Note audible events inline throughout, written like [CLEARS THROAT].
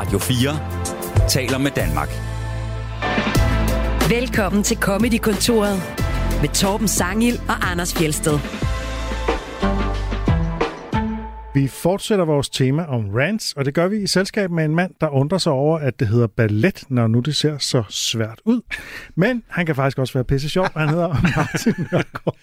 Radio 4 taler med Danmark. Velkommen til Comedy-kontoret med Torben Sangil og Anders Fjelsted. Vi fortsætter vores tema om rants, og det gør vi i selskab med en mand, der undrer sig over, at det hedder ballet, når nu det ser så svært ud. Men han kan faktisk også være pisse sjov. Han hedder [LAUGHS] Martin Nørgaard.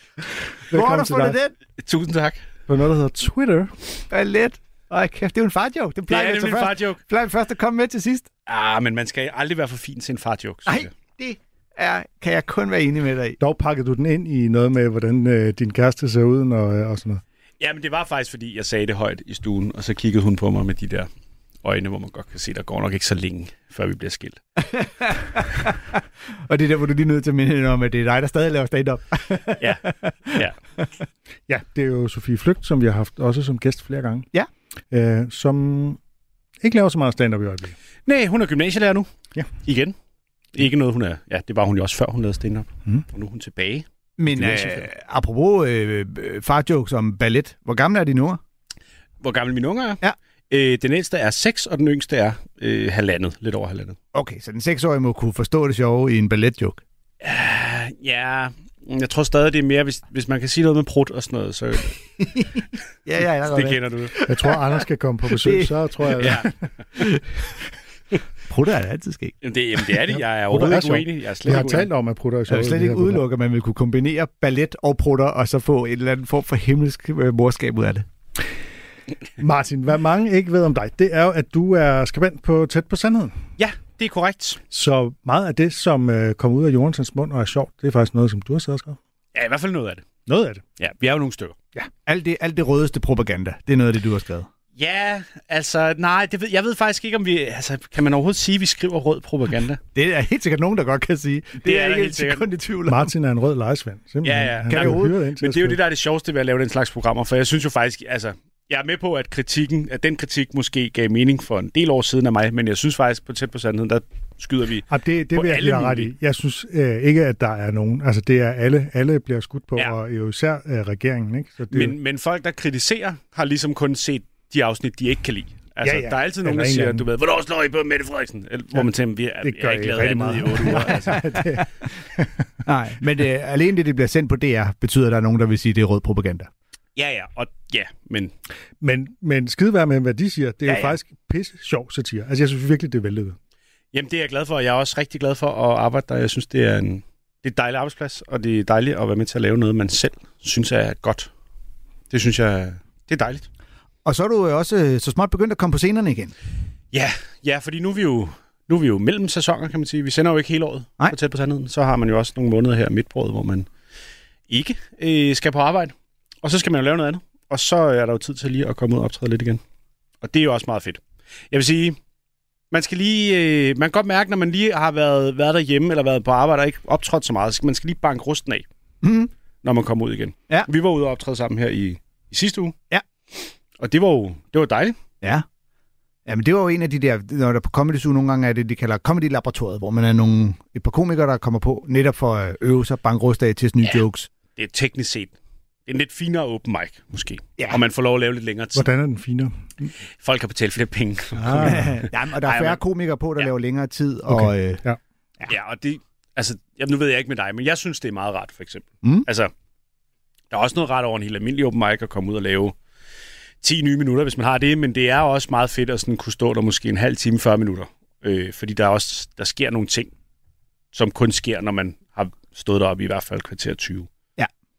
Hvor har Velkommen du fundet den? Tusind tak. På noget, der hedder Twitter. Ballet. Ej, kæft, det er jo en fartjoke. Det plejer Det er jeg nemlig en først, fartjoke. plejer først at komme med til sidst. Ah, men man skal aldrig være for fin til en fartjoke. Nej, det er, kan jeg kun være enig med dig i. Dog pakkede du den ind i noget med, hvordan øh, din kæreste ser ud og, øh, og sådan noget. Ja, men det var faktisk, fordi jeg sagde det højt i stuen, og så kiggede hun på mig med de der øjne, hvor man godt kan se, der går nok ikke så længe, før vi bliver skilt. [LAUGHS] Og det er der, hvor du lige er nødt til at minde hende om, at det er dig, der stadig laver stand-up. [LAUGHS] Ja, ja. [LAUGHS] Ja, det er jo Sofie Flygt, som vi har haft også som gæst flere gange. Ja. Øh, som ikke laver så meget stand-up i øjeblikket. Nej, hun er gymnasielærer nu. Ja. Igen. Ikke noget, hun er... Ja, det var hun jo også før, hun lavede stand-up. Mhm. Og nu er hun tilbage. Men øh, apropos øh, øh, fartjokes om ballet. Hvor gamle er de nu? Hvor gammel mine unger er? Ja. Øh, den ældste er 6, og den yngste er øh, halvandet. Lidt over halvandet. Okay, så den seksårige må kunne forstå det sjove i en balletjoke. Ja, jeg tror stadig, det er mere, hvis, hvis man kan sige noget med prut og sådan noget, så [LAUGHS] Ja, ja, ja. det kender du. Jeg tror, Anders skal komme på besøg, Det- så tror jeg... Ja. [LAUGHS] Prutter er det altid sket. Jamen, det, jamen, det er det. Jeg er [LAUGHS] overhovedet er ikke uenig. Jeg er slet har ikke uenig. talt om, at prutter er Jeg sjovt. vil slet ikke udelukke, at man vil kunne kombinere ballet og prutter, og så få en eller anden form for himmelsk øh, morskab ud af det. Martin, hvad mange ikke ved om dig, det er jo, at du er skribent på Tæt på Sandheden. Ja, det er korrekt. Så meget af det, som øh, kommer ud af Jonathans mund og er sjovt, det er faktisk noget, som du har siddet og skrevet. Ja, i hvert fald noget af det. Noget af det. Ja, vi er jo nogle stykker. Alt det, alt det rødeste propaganda, det er noget af det, du har skrevet. Ja, altså, nej, det ved, jeg ved faktisk ikke, om vi... Altså, kan man overhovedet sige, at vi skriver rød propaganda? [LAUGHS] Det er helt sikkert nogen, der godt kan sige. Det, Det er er ikke helt et sikkert. sekund i tvivl om. Martin er en rød lejesvend. Simpelthen. Ja, ja. Han Kan jeg til Men det er jo det, der er det sjoveste ved at lave den slags programmer, for jeg synes jo faktisk, altså, jeg er med på, at kritikken, at den kritik måske gav mening for en del år siden af mig, men jeg synes faktisk, på tæt på sandheden, der skyder vi... Ja, det, det på vil jeg alle ret i. Jeg synes øh, ikke, at der er nogen. Altså, det er alle, alle bliver skudt på, Ja. og jo især øh, regeringen. Ikke? Så det, Men, men folk, der kritiserer, har ligesom kun set de afsnit, de ikke kan lide. Altså, Ja, ja, ja. ja. der er altid nogen, der siger, du ved, hvornår slår I på Mette Frederiksen? Eller, hvor man tænker, vi er, det jeg gør I ikke lavet rigtig andet i meget. otte uger. [LAUGHS] Altså. Nej, men det, alene det, det bliver sendt på DR, betyder, at der er nogen, der vil sige, at det er rød propaganda. Ja, ja, og ja, men men, men skide være med, hvad de siger. Det er Ja, jo ja. faktisk pisse sjov satire. Altså, jeg synes virkelig, det er vellykket. Jamen, det er jeg glad for. Jeg er også rigtig glad for at arbejde der. Jeg synes, det er en, det er et dejligt arbejdsplads, og det er dejligt at være med til at lave noget, man selv synes er godt. Det synes jeg, det er dejligt. Og så er du også øh, så småt begyndt at komme på scenerne igen. Ja, ja, fordi nu er vi jo, nu er vi jo mellem sæsoner, kan man sige. Vi sender jo ikke hele året Nej. på tæt på sandheden. Så har man jo også nogle måneder her midtbrød, hvor man ikke øh, skal på arbejde. Og så skal man jo lave noget andet. Og så er der jo tid til lige at komme ud og optræde lidt igen. Og det er jo også meget fedt. Jeg vil sige, man skal lige, øh, man kan godt mærke, når man lige har været, været derhjemme eller været på arbejde og ikke optrådt så meget, så man skal lige banke rusten af, Mm-hmm. når man kommer ud igen. Ja. Vi var ude og optræde sammen her i, i sidste uge. Ja. Og det var jo det var dejligt. Ja. Jamen, det var jo en af de der, når der på Comedy Zoo nogle gange er det, de kalder Comedy Laboratoriet, hvor man er nogle, et par komikere, der kommer på, netop for at øve sig, banke rust af til nye Ja. jokes. Det er teknisk set en lidt finere open mic, måske. Ja. Og man får lov at lave lidt længere tid. Hvordan er den finere? Folk har betalt flere penge. Ah, [LAUGHS] Jamen, og der er færre komikere på, der Ja. laver længere tid. Okay. Og, øh, Ja, og det... Altså, jamen, nu ved jeg ikke med dig, men jeg synes, det er meget rart, for eksempel. Mm. Altså, der er også noget rart over en helt almindelig open mic at komme ud og lave 10 nye minutter, hvis man har det, men det er også meget fedt at sådan kunne stå der måske en halv time, 40 minutter. Øh, fordi der er også, der sker nogle ting, som kun sker, når man har stået deroppe i hvert fald kvarter 20.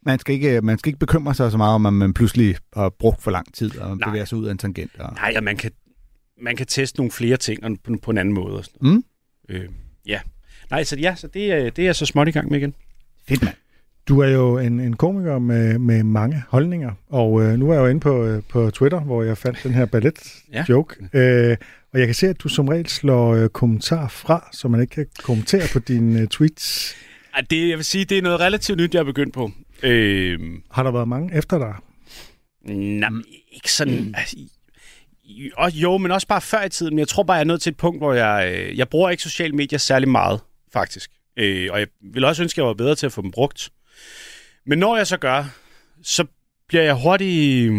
man, skal ikke, man skal ikke bekymre sig så meget om, at man pludselig har brugt for lang tid og Nej. bevæger sig ud af en tangent. Og... Nej, og man kan, man kan teste nogle flere ting og på, på en anden måde. Og sådan. noget. Mm. Øh, ja. Nej, så ja, så det, er- det er jeg så småt i gang med igen. Fedt, mand. Du er jo en, en komiker med, med mange holdninger, og øh, nu er jeg jo inde på, øh, på Twitter, hvor jeg fandt den her ballet-joke. [LAUGHS] Ja. Øh, og jeg kan se, at du som regel slår øh, kommentarer fra, så man ikke kan kommentere på dine øh, tweets. Ej, det, jeg vil sige, det er noget relativt nyt, jeg er begyndt på. Øh, Har der været mange efter dig? nej, ikke sådan... Altså, i- og, jo, men også bare før i tiden. Men jeg tror bare, jeg er nået til et punkt, hvor jeg, øh, jeg bruger ikke sociale medier særlig meget, faktisk. Øh, og jeg vil også ønske, at jeg var bedre til at få dem brugt. Men når jeg så gør, så bliver jeg hurtigt...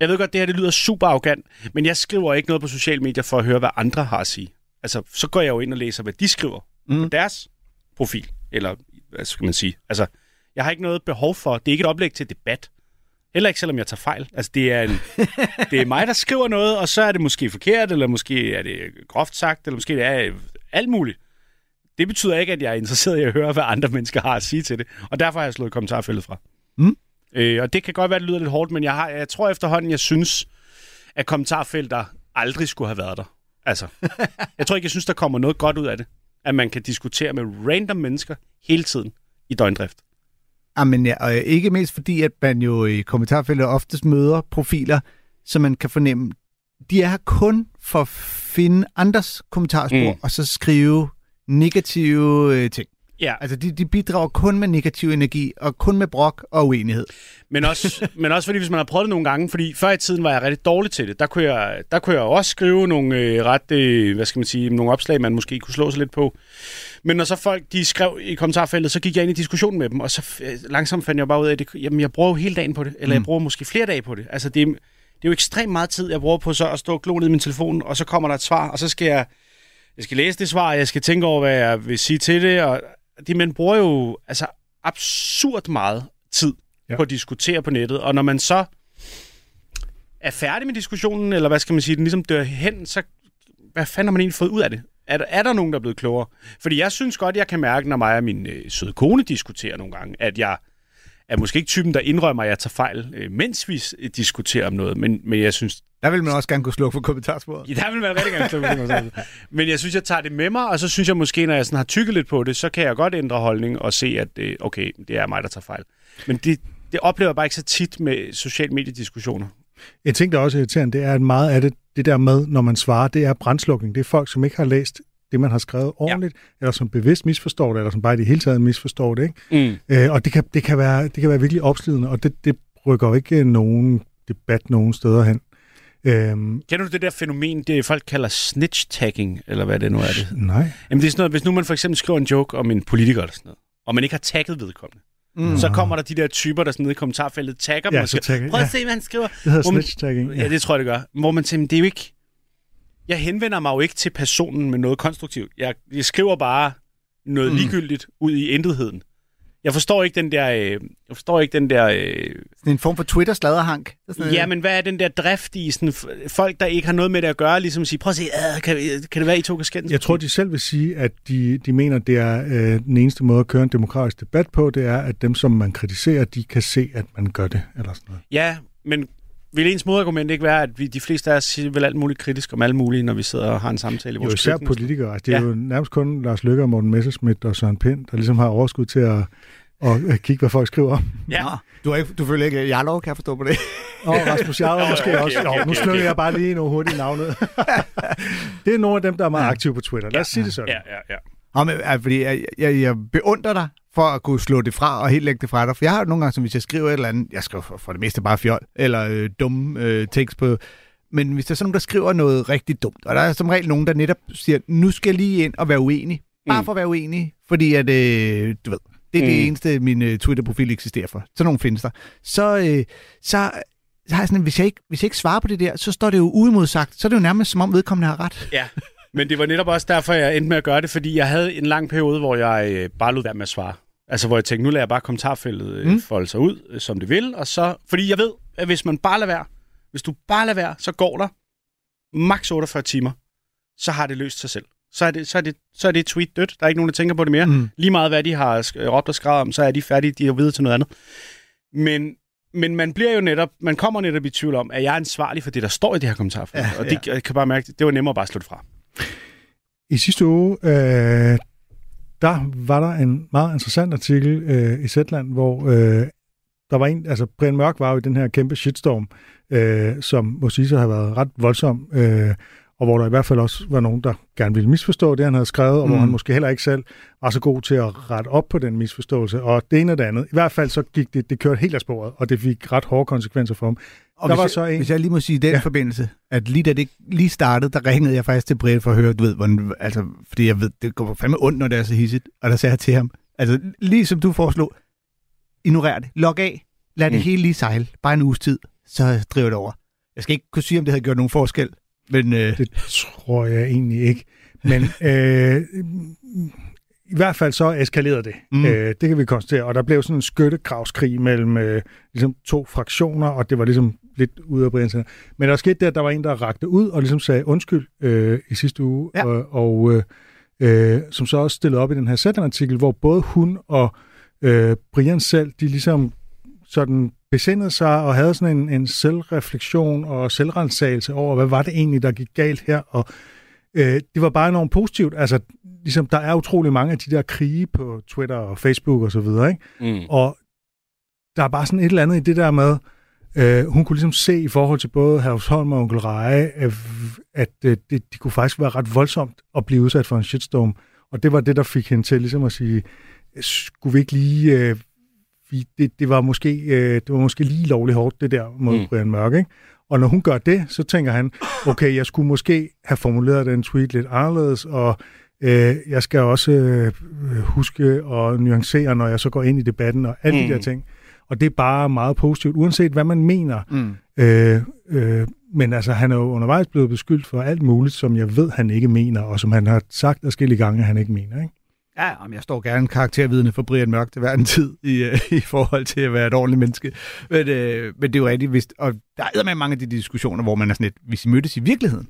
Jeg ved godt, det her det lyder super arrogant, men jeg skriver ikke noget på sociale medier for at høre, hvad andre har at sige. Altså, så går jeg jo ind og læser, hvad de skriver mm. på deres profil. Eller, hvad skal man sige? Altså, jeg har ikke noget behov for, det er ikke et oplæg til debat. Heller ikke, selvom jeg tager fejl. Altså, det er, en, [LAUGHS] det er mig, der skriver noget, og så er det måske forkert, eller måske er det groft sagt, eller måske det er alt muligt. Det betyder ikke, at jeg er interesseret i at høre, hvad andre mennesker har at sige til det. Og derfor har jeg slået kommentarfeltet fra. Mm. Øh, og det kan godt være, at det lyder lidt hårdt, men jeg, har, jeg tror efterhånden, jeg synes, at kommentarfelter aldrig skulle have været der. Altså, jeg tror ikke, jeg synes, der kommer noget godt ud af det. At man kan diskutere med random mennesker hele tiden i døgndrift. Jamen ja, og ikke mindst fordi, at man jo i kommentarfeltet oftest møder profiler, som man kan fornemme, de er her kun for at finde andres kommentarspor, mm. og så skrive negative øh, ting. Ja. Altså, de, de bidrager kun med negativ energi, og kun med brok og uenighed. Men også, [LAUGHS] men også fordi, hvis man har prøvet det nogle gange, fordi før i tiden var jeg rigtig dårlig til det. Der kunne jeg, der kunne jeg også skrive nogle øh, ret, øh, hvad skal man sige, nogle opslag, man måske kunne slå sig lidt på. Men når så folk, de skrev i kommentarfeltet, så gik jeg ind i diskussion med dem, og så øh, langsomt fandt jeg bare ud af, at det, jamen, jeg bruger jo hele dagen på det, eller mm. jeg bruger måske flere dage på det. Altså, det, det er jo ekstremt meget tid, jeg bruger på så at stå og glo ned i min telefon, og så kommer der et svar, og så skal jeg, jeg skal læse det svar, jeg skal tænke over, hvad jeg vil sige til det, og de mænd bruger jo altså absurd meget tid ja. på at diskutere på nettet, og når man så er færdig med diskussionen, eller hvad skal man sige, den ligesom dør hen, så hvad fanden har man egentlig fået ud af det? Er der, er der nogen, der er blevet klogere? Fordi jeg synes godt, jeg kan mærke, når mig og min øh, søde kone diskuterer nogle gange, at jeg er måske ikke typen, der indrømmer, at jeg tager fejl, øh, mens vi diskuterer om noget, men, men jeg synes... Der vil man også gerne kunne slukke for kommentarsporet. Ja, der vil man rigtig gerne slukke for kommentarsporet. men jeg synes, jeg tager det med mig, og så synes jeg måske, når jeg sådan har tykket lidt på det, så kan jeg godt ændre holdning og se, at øh, okay, det er mig, der tager fejl. Men det, det oplever jeg bare ikke så tit med social mediediskussioner. En ting, der er også irriterende, det er, at meget af det, det der med, når man svarer, det er brændslukning. Det er folk, som ikke har læst det, man har skrevet ordentligt, ja. eller som bevidst misforstår det, eller som bare i det hele taget misforstår det. Ikke? Mm. Øh, og det kan, det, kan være, det kan være virkelig opslidende, og det, det rykker jo ikke nogen debat nogen steder hen. Øhm, Kender du det der fænomen, det folk kalder snitch-tagging, eller hvad det nu er det? Nej. Jamen det er sådan noget, hvis nu man for eksempel skriver en joke om en politiker eller sådan noget, og man ikke har tagget vedkommende, Mm. Så kommer der de der typer, der sådan nede i kommentarfeltet tagger ja, dem. Tagger, Prøv at se, hvad han skriver. Det hedder snitch-tagging. Ja. ja, det tror jeg, det gør. Hvor man tænker, det er jo ikke jeg henvender mig jo ikke til personen med noget konstruktivt. Jeg, jeg skriver bare noget mm. ligegyldigt ud i intetheden. Jeg forstår ikke den der... Øh, jeg forstår ikke den der... Øh, en form for Twitter-sladerhank. Ja, men hvad er den der drift i sådan, folk, der ikke har noget med det at gøre, ligesom at sige, prøv at se, øh, kan, kan det være, I to kan skændes? Jeg tror, de selv vil sige, at de, de mener, det er øh, den eneste måde at køre en demokratisk debat på, det er, at dem, som man kritiserer, de kan se, at man gør det, eller sådan noget. Ja, men vil ens modargument ikke være, at vi, de fleste af os siger vel alt muligt kritisk om alt muligt, når vi sidder og har en samtale i vores Jo, især politikere. Altså, det er ja. jo nærmest kun Lars Løkke og Morten Messerschmidt og Søren Pind, der ligesom har overskud til at, at kigge, hvad folk skriver om. Ja. Nå, du, er ikke, du føler ikke Jarlov, kan jeg forstå på det? Og Rasmus [LAUGHS] Jarlov måske okay, også. Okay, okay, jo, nu slukker jeg bare lige nogle hurtigt navnet. [LAUGHS] det er nogle af dem, der er meget aktive på Twitter. Lad os sige det sådan. Ja, ja, ja. Ja, men, fordi jeg, jeg, jeg beundrer dig for at kunne slå det fra og helt lægge det fra dig. For jeg har nogle gange, som hvis jeg skriver et eller andet, jeg skriver for, for det meste bare fjol, eller øh, dumme øh, tekst på, men hvis der er sådan nogen, der skriver noget rigtig dumt, og der er som regel nogen, der netop siger, nu skal jeg lige ind og være uenig, bare mm. for at være uenig, fordi at, øh, du ved, det er mm. det eneste, min øh, Twitter-profil eksisterer for. Sådan nogen findes der. Så, øh, så så har jeg sådan, hvis jeg, ikke, hvis jeg ikke svarer på det der, så står det jo uimodsagt. Så er det jo nærmest, som om vedkommende har ret. Ja, men det var netop også derfor, jeg endte med at gøre det, fordi jeg havde en lang periode, hvor jeg øh, bare lod være med at svare. Altså, hvor jeg tænkte, nu lader jeg bare kommentarfeltet øh, mm. folde sig ud, øh, som det vil. Og så, fordi jeg ved, at hvis man bare lader være, hvis du bare lader være, så går der maks 48 timer, så har det løst sig selv. Så er det, så er det, så er det tweet dødt. Der er ikke nogen, der tænker på det mere. Mm. Lige meget, hvad de har råbt og skrevet om, så er de færdige, de er videre til noget andet. Men, men man bliver jo netop, man kommer netop i tvivl om, at jeg er ansvarlig for det, der står i det her kommentarfelt. Ja, og det, ja. jeg kan bare mærke, det var nemmere bare at slutte fra. I sidste uge, øh, der var der en meget interessant artikel øh, i Zetland, hvor øh, der var en, altså Brian Mørk var jo i den her kæmpe shitstorm, øh, som må sige har været ret voldsom, øh, og hvor der i hvert fald også var nogen, der gerne ville misforstå det, han havde skrevet, og mm. hvor han måske heller ikke selv var så god til at rette op på den misforståelse. Og det ene og det andet. I hvert fald så gik det, det kørte helt af sporet, og det fik ret hårde konsekvenser for ham. Og der hvis, var så en... hvis jeg lige må sige i den ja. forbindelse, at lige da det lige startede, der ringede jeg faktisk til Brian for at høre, du ved, hvordan, altså, fordi jeg ved, det går fandme ondt, når det er så hissigt, og der sagde jeg til ham, altså lige som du foreslog, ignorer det, log af, lad mm. det hele lige sejle, bare en uges tid, så driver det over. Jeg skal ikke kunne sige, om det havde gjort nogen forskel, men... Øh... Det tror jeg egentlig ikke. Men [LAUGHS] øh, i hvert fald så eskalerede det. Mm. Øh, det kan vi konstatere. Og der blev sådan en skyttegravskrig mellem øh, ligesom to fraktioner, og det var ligesom lidt ude af Brian Men der skete det, at der var en, der rakte ud og ligesom sagde undskyld øh, i sidste uge, ja. og, og øh, øh, som så også stillede op i den her sætterartikel, hvor både hun og øh, Brian selv, de ligesom sådan besindede sig og havde sådan en, en selvreflektion og selvrensagelse over, hvad var det egentlig, der gik galt her, og øh, det var bare enormt positivt. Altså, ligesom, der er utrolig mange af de der krige på Twitter og Facebook og så videre, ikke? Mm. Og der er bare sådan et eller andet i det der med, øh, hun kunne ligesom se i forhold til både Herlufsholm og Onkel Reje, at, at øh, det, det kunne faktisk være ret voldsomt at blive udsat for en shitstorm. Og det var det, der fik hende til ligesom at sige, skulle vi ikke lige... Øh, vi, det, det, var måske, øh, det var måske lige lovligt hårdt, det der mod mm. Brian Mørk, ikke? Og når hun gør det, så tænker han, okay, jeg skulle måske have formuleret den tweet lidt anderledes, og øh, jeg skal også øh, huske og nuancere, når jeg så går ind i debatten og alle mm. de der ting. Og det er bare meget positivt, uanset hvad man mener. Mm. Øh, øh, men altså, han er jo undervejs blevet beskyldt for alt muligt, som jeg ved, han ikke mener, og som han har sagt forskellige gange, han ikke mener. Ikke? Ja, om jeg står gerne karaktervidende for Brian Mørk til hver en tid i, uh, [LAUGHS] i forhold til at være et ordentligt menneske. Men, uh, men det er jo rigtigt, hvis, og der er med mange af de diskussioner, hvor man er sådan lidt, hvis I mødtes i virkeligheden,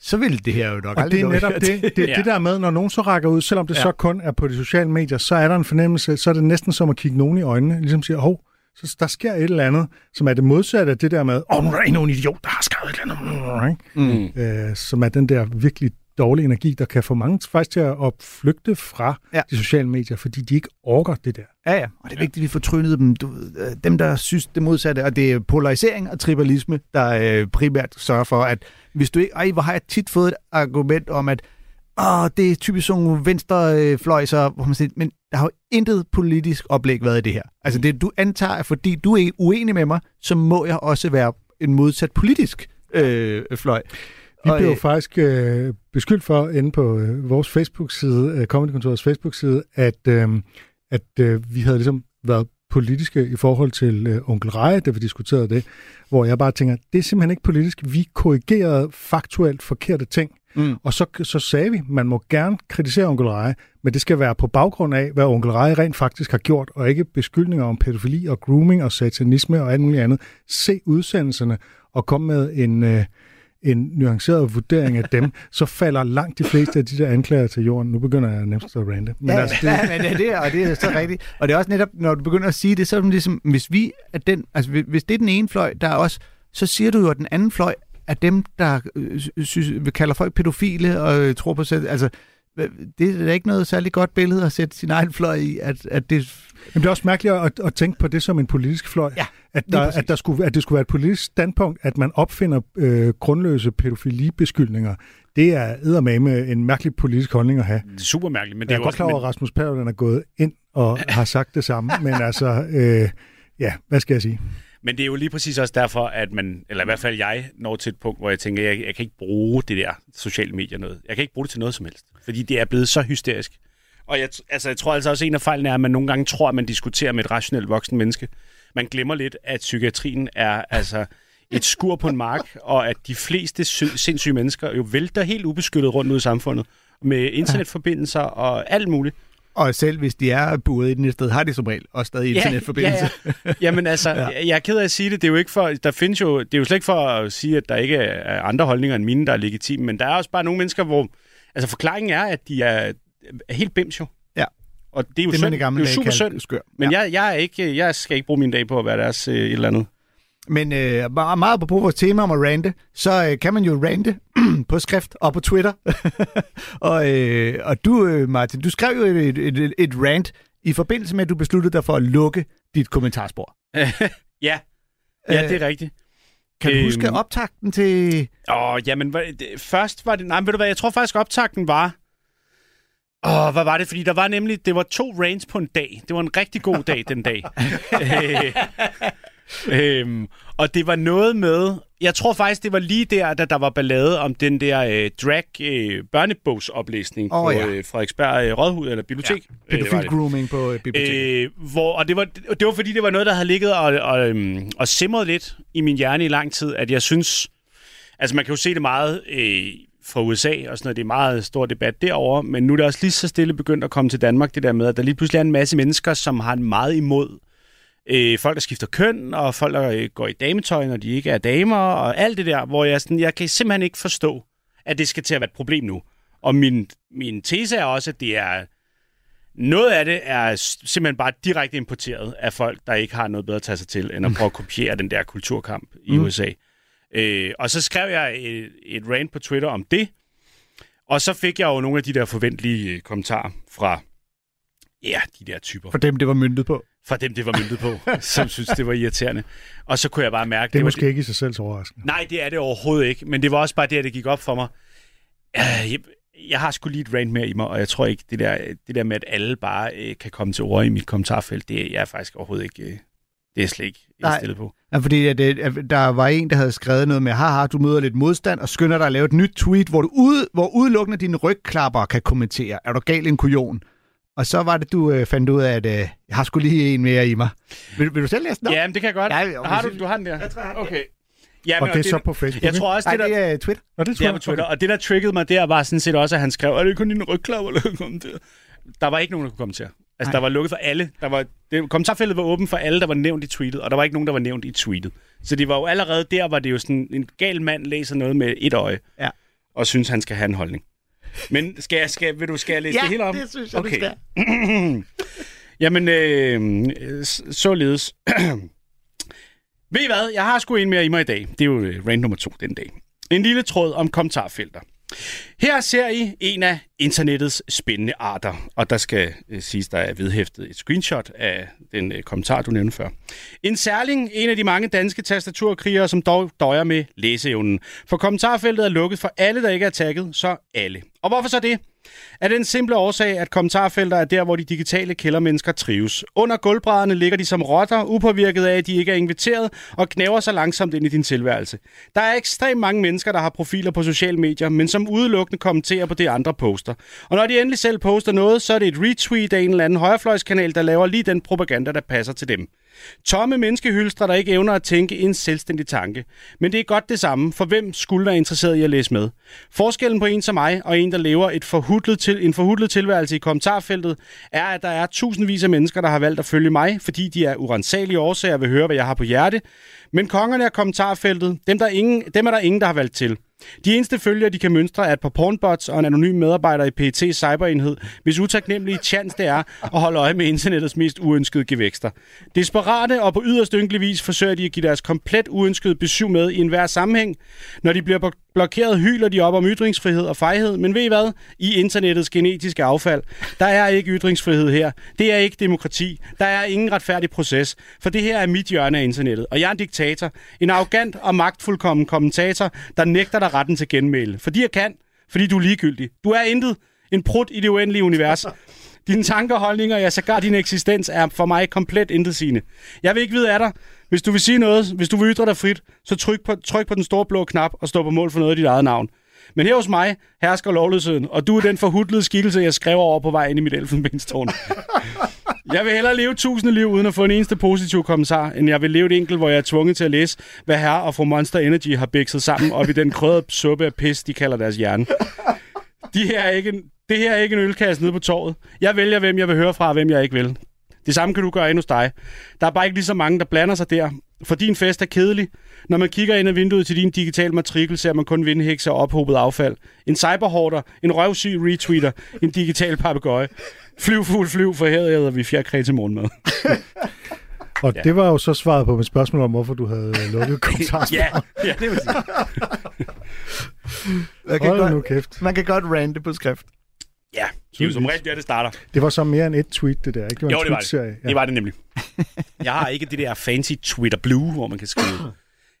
så vil det her jo nok og det er netop [LAUGHS] det, det, det, ja. det der med, når nogen så rækker ud, selvom det ja. så kun er på de sociale medier, så er der en fornemmelse, så er det næsten som at kigge nogen i øjnene, ligesom siger, hov, så der sker et eller andet, som er det modsatte af det der med, åh, oh, nu er der en idiot, der har skrevet et eller andet, mm. øh, som er den der virkelig dårlig energi, der kan få mange faktisk til at flygte fra ja. de sociale medier, fordi de ikke orker det der. Ja, ja, og det er vigtigt, at vi får trynet dem. Du, øh, dem, der synes det modsatte, og det er polarisering og tribalisme, der øh, primært sørger for, at hvis du ikke... Ej, hvor har jeg tit fået et argument om, at åh, det er typisk sådan nogle venstrefløjser, hvor man siger, men der har jo intet politisk oplæg været i det her. Altså det, du antager, at fordi du er uenig med mig, så må jeg også være en modsat politisk øh, fløj. Vi blev jo faktisk øh, beskyldt for inde på øh, vores Facebook-side, øh, Comedy Facebook-side, at, øh, at øh, vi havde ligesom været politiske i forhold til øh, onkel Reje, da vi diskuterede det, hvor jeg bare tænker, det er simpelthen ikke politisk. Vi korrigerede faktuelt forkerte ting. Mm. Og så, så sagde vi, man må gerne kritisere onkel Reje, men det skal være på baggrund af, hvad onkel Reje rent faktisk har gjort, og ikke beskyldninger om pædofili og grooming og satanisme og alt muligt andet. Se udsendelserne og kom med en... Øh, en nuanceret vurdering af dem, [LAUGHS] så falder langt de fleste af de der anklager til jorden. Nu begynder jeg nemmest at rante. Men ja, altså, det... ja, men det er og det er så rigtigt. Og det er også netop, når du begynder at sige det, så er det ligesom, hvis vi er den, altså hvis det er den ene fløj, der er også, så siger du jo, at den anden fløj er dem, der øh, synes, vi kalder folk pædofile og øh, tror på sig. Altså, det er da ikke noget særligt godt billede at sætte sin egen fløj i, at, at det... Men det er også mærkeligt at, at tænke på det som en politisk fløj. Ja, at, der, at, der skulle, at det skulle være et politisk standpunkt, at man opfinder øh, grundløse pædofilibeskyldninger. Det er med en mærkelig politisk holdning at have. Det er super mærkeligt. Men det er jeg er godt klar over, at Rasmus Paludan er gået ind og har sagt det samme, [LAUGHS] men altså, øh, ja, hvad skal jeg sige? Men det er jo lige præcis også derfor, at man, eller i hvert fald jeg, når til et punkt, hvor jeg tænker, jeg, jeg kan ikke bruge det der sociale medier noget. Jeg kan ikke bruge det til noget som helst, fordi det er blevet så hysterisk. Og jeg, altså, jeg tror altså også, at en af fejlene er, at man nogle gange tror, at man diskuterer med et rationelt voksen menneske. Man glemmer lidt, at psykiatrien er altså et skur på en mark, og at de fleste sindssyge mennesker jo vælter helt ubeskyttet rundt ud i samfundet med internetforbindelser og alt muligt. Og selv hvis de er buret i den sted, har de som regel også stadig internetforbindelse. Ja, ja. Jamen altså, [LAUGHS] ja. jeg er ked af at sige det. Det er jo ikke for, der findes jo, det er jo slet ikke for at sige, at der ikke er andre holdninger end mine, der er legitime, men der er også bare nogle mennesker, hvor, altså forklaringen er, at de er, er helt bims jo. Ja. Og det er jo, det, synd, det er jo super synd. Skør. Men ja. jeg, jeg, er ikke, jeg skal ikke bruge min dag på at være deres øh, et eller andet. Men øh, meget på vores tema om at rante, så øh, kan man jo rante [CLEARS THROAT] på skrift og på Twitter. [LAUGHS] og, øh, og du, øh, Martin, du skrev jo et, et, et, rant i forbindelse med, at du besluttede dig for at lukke dit kommentarspor. [LAUGHS] ja, ja det er rigtigt. Kan du øhm, huske optakten til... Åh, jamen, først var det... Nej, men ved du hvad, jeg tror faktisk, optakten var... Åh, hvad var det? Fordi der var nemlig... Det var to rains på en dag. Det var en rigtig god dag, den dag. [LAUGHS] [LAUGHS] øhm, og det var noget med... Jeg tror faktisk, det var lige der, da der var ballade om den der øh, drag øh, børnebogsoplæsning Åh, på ja. øh, Frederiksberg øh, Rådhus, eller bibliotek. Ja, Pædofil grooming på øh, biblioteket. Øh, hvor, og det var, det var fordi, det var noget, der havde ligget og, og, øhm, og simret lidt i min hjerne i lang tid, at jeg synes... Altså, man kan jo se det meget øh, fra USA og sådan noget. Det er meget stor debat derover, men nu er det også lige så stille begyndt at komme til Danmark, det der med, at der lige pludselig er en masse mennesker, som har en meget imod øh, folk, der skifter køn, og folk, der øh, går i dametøj, når de ikke er damer, og alt det der, hvor jeg, sådan, jeg kan simpelthen ikke forstå, at det skal til at være et problem nu. Og min, min tese er også, at det er noget af det er simpelthen bare direkte importeret af folk, der ikke har noget bedre at tage sig til, end at prøve at kopiere den der kulturkamp i Mm. USA. Øh, og så skrev jeg et, et rant på Twitter om det, og så fik jeg jo nogle af de der forventelige øh, kommentarer fra ja, de der typer. For dem, det var myndet på. Fra dem, det var myndet på, [LAUGHS] som synes, det var irriterende. Og så kunne jeg bare mærke... Det er var måske ikke i sig selv så overraskende. Nej, det er det overhovedet ikke. Men det var også bare det, at det gik op for mig. Øh, Jeg, jeg har sgu lige et rant mere i mig, og jeg tror ikke, det der, det der med, at alle bare øh, kan komme til ord i mit kommentarfelt, det er jeg faktisk overhovedet ikke... Øh, det er slet ikke indstillet på. Ja, fordi at, det, at der var en, der havde skrevet noget med, haha, du møder lidt modstand, og skynder dig at lave et nyt tweet, hvor, du ude, hvor udelukkende dine rygklapper kan kommentere. Er du gal en kujon? Og så var det, du øh, fandt ud af, at øh, jeg har sgu lige en mere i mig. Vil, vil du selv læse den op? Ja, men det kan jeg godt. Ja, har du, du har den der? Jeg tror, jeg. Okay. Ja, Og det er så på Facebook, Jeg tror også, Nej, det der... det er Twitter. Og det tror Det er Twitter, og det, der triggede mig der, var sådan set også, at han skrev, er det kun din rygklapper, der kan kommentere? Der var ikke nogen, der kunne kommentere. Altså, Nej. der var lukket for alle. Der var, det, kommentarfeltet var åbent for alle, der var nævnt i tweetet, og der var ikke nogen, der var nævnt i tweetet. Så det var jo allerede der, var det jo sådan, en gal mand læser noget med et øje, Ja. og synes, han skal have en holdning. Men skal jeg, skal, vil du, skal jeg læse det hele op? det synes jeg, Okay. du skal. [CLEARS THROAT] Jamen, øh, således. [CLEARS THROAT] Ved I hvad? Jeg har sgu en mere i mig i dag. Det er jo øh, rant nummer to den dag. En lille tråd om kommentarfelter. Her ser I en af internettets spændende arter, og der skal øh, siges, der er vedhæftet et screenshot af den øh, kommentar, du nævnte før. En særling, en af de mange danske tastaturkrigere, som dog døjer med læseevnen. For kommentarfeltet er lukket for alle, der ikke er tagget, så alle. Og hvorfor så det? Af den simple årsag, at kommentarfelter er der, hvor de digitale kældermennesker trives. Under gulvbrædderne ligger de som rotter, upåvirket af, at de ikke er inviteret, og knæver sig langsomt ind i din tilværelse. Der er ekstremt mange mennesker, der har profiler på sociale medier, men som udelukkende kommenterer på det, andre poster. Og når de endelig selv poster noget, så er det et retweet af en eller anden højrefløjskanal, der laver lige den propaganda, der passer til dem. Tomme menneskehylstre, der ikke evner at tænke en selvstændig tanke. Men det er godt det samme, for hvem skulle være interesseret i at læse med? Forskellen på en som mig og en, der lever et forhudlet til, en forhudlet tilværelse i kommentarfeltet, er, at der er tusindvis af mennesker, der har valgt at følge mig, fordi de er urensagelige årsager vil høre, hvad jeg har på hjerte. Men kongerne af kommentarfeltet, dem, der ingen, dem er der ingen, der har valgt til. De eneste følger, de kan mønstre, er et par pornbots og en anonym medarbejder i PET cyberenhed, hvis utaknemmelige chance det er at holde øje med internettets mest uønskede gevækster. Desperate og på yderst ynkelig vis forsøger de at give deres komplet uønskede besøg med i enhver sammenhæng. Når de bliver blokeret, hyler de op om ytringsfrihed og fejhed, men ved I hvad? I internettets genetiske affald, der er ikke ytringsfrihed her. Det er ikke demokrati. Der er ingen retfærdig proces, for det her er mit hjørne af internettet. Og jeg er en diktator. En arrogant og magtfuldkommen kommentator, der nægter dig retten til genmæle. Fordi jeg kan. Fordi du er ligegyldig. Du er intet. En prut i det uendelige univers. [LAUGHS] Dine tanker, holdninger, ja, sågar din eksistens er for mig komplet intetsigende. Jeg vil ikke vide af dig. Hvis du vil sige noget, hvis du vil ytre dig frit, så tryk på, tryk på den store blå knap og stå på mål for noget af dit eget navn. Men her hos mig hersker lovløsheden, og du er den forhudlede skikkelse, jeg skrev over på vej ind i mit elfenbenstårn. [LAUGHS] Jeg vil hellere leve tusinde liv uden at få en eneste positiv kommentar, end jeg vil leve et enkelt, hvor jeg er tvunget til at læse, hvad herre og fru Monster Energy har bikset sammen op i den krødrede suppe af pis, de kalder deres hjerne. De her er ikke en, det her er ikke en ølkasse nede på torvet. Jeg vælger, hvem jeg vil høre fra, og hvem jeg ikke vil. Det samme kan du gøre endnu hos dig. Der er bare ikke lige så mange, der blander sig der. For din fest er kedelig. Når man kigger ind ad vinduet til din digitale matrikel, ser man kun vindhækse og ophobet affald. En cyberhorder, en røvsyg retweeter, en digital papegøje. Flyv, fugl, flyv, for her æder vi fjerkræ til morgenmad. Og Ja. det var jo så svaret på mit spørgsmål om, hvorfor du havde lukket [LAUGHS] kommentarer. ja, ja, det vil sige. [LAUGHS] Man kan, Hold nu godt, kæft. man kan godt rante på skrift. Ja, det er som regel der, det starter. Det var så mere end et tweet, det der. Ikke? Det var Jo, en det var det. tweet-serie. Det var det nemlig. Jeg har ikke det der fancy Twitter Blue, hvor man kan skrive [LAUGHS]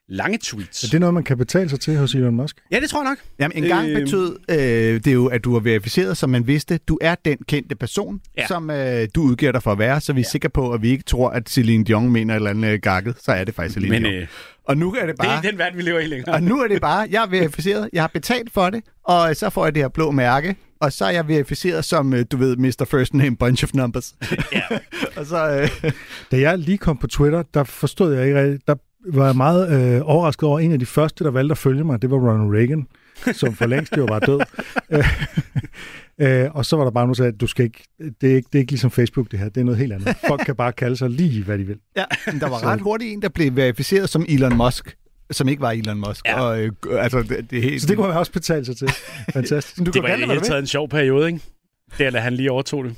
lange tweets. Er det noget, man kan betale sig til hos Elon Musk? Ja, det tror jeg nok. Jamen, en gang Øh, betød øh, det jo, at du var verificeret, så man vidste, du er den kendte person, Ja. som øh, du udgiver dig for at være, så vi er ja. sikre på, at vi ikke tror, at Celine Dion mener et eller andet øh, gakket. Så er det faktisk Celine Men Dion. øh, Og nu er det det bare... er ikke den verden, vi lever i længere. Og nu er det bare, jeg er verificeret, jeg har betalt for det, og så får jeg det her blå mærke, og så er jeg verificeret som, øh, du ved, Mr. First Name Bunch of Numbers. Ja. [LAUGHS] og så, øh, Da jeg lige kom på Twitter, der forstod jeg ikke rigtig, der var jeg meget øh, overrasket over, en af de første, der valgte at følge mig, det var Ronald Reagan, som for længst jo var død. [LAUGHS] Øh, øh, og så var der bare nogen, der sagde, at du skal ikke, det, er ikke, det er ikke ligesom Facebook det her, det er noget helt andet. Folk kan bare kalde sig lige, hvad de vil. ja, men der var Så- ret hurtigt en, der blev verificeret som Elon Musk, som ikke var Elon Musk. Ja. Og, øh, altså, det, det er helt... Så det kunne man også betale sig til. [LAUGHS] Fantastisk. du Det var i det hele taget en sjov periode, ikke? Det er, da han lige overtog det.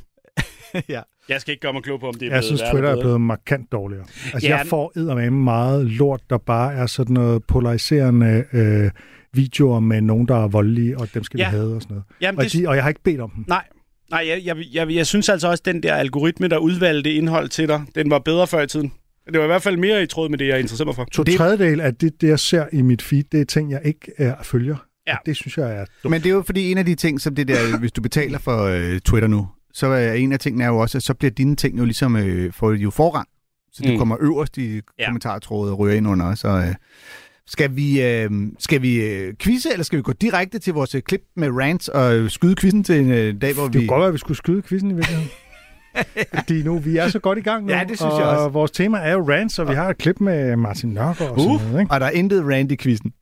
[LAUGHS] ja. Jeg skal ikke gøre mig klog på, om det er Jeg blevet synes, Twitter eller er blevet markant dårligere. Altså, Ja. jeg får eddermame meget lort, der bare er sådan noget polariserende øh, videoer med nogen, der er voldelige, og dem skal Ja. vi have og sådan noget. Jamen, Og, det, de, og jeg har ikke bedt om dem. Nej, nej jeg, jeg, jeg, jeg synes altså også, at den der algoritme, der udvalgte indhold til dig, den var bedre før i tiden. Det var i hvert fald mere i tråd med det, jeg interesserer mig for. To tredjedel af det, det, jeg ser i mit feed, det er ting, jeg ikke øh, følger. Ja. Og Det synes jeg er dumt. Men det er jo fordi en af de ting, som det der, hvis du betaler for øh, Twitter nu, så er en af tingene er jo også, at så bliver dine ting jo ligesom, øh, de jo forrang. Så du Mm. mm. kommer øverst i Ja. kommentartrådet og ryger ind under. Så øh, skal vi, øh, skal vi øh, quizze, eller skal vi gå direkte til vores øh, klip med rants og øh, skyde quizzen til en øh, dag, hvor Det vi... kunne godt være, at vi skulle skyde quizzen i virkeligheden. [LAUGHS] Fordi nu, vi er så godt i gang nu. Ja, det synes og jeg også. vores tema er jo rants, og vi har et klip med Martin Nørgaard og sådan Uh. noget. Ikke? Og der er intet rant i quizzen.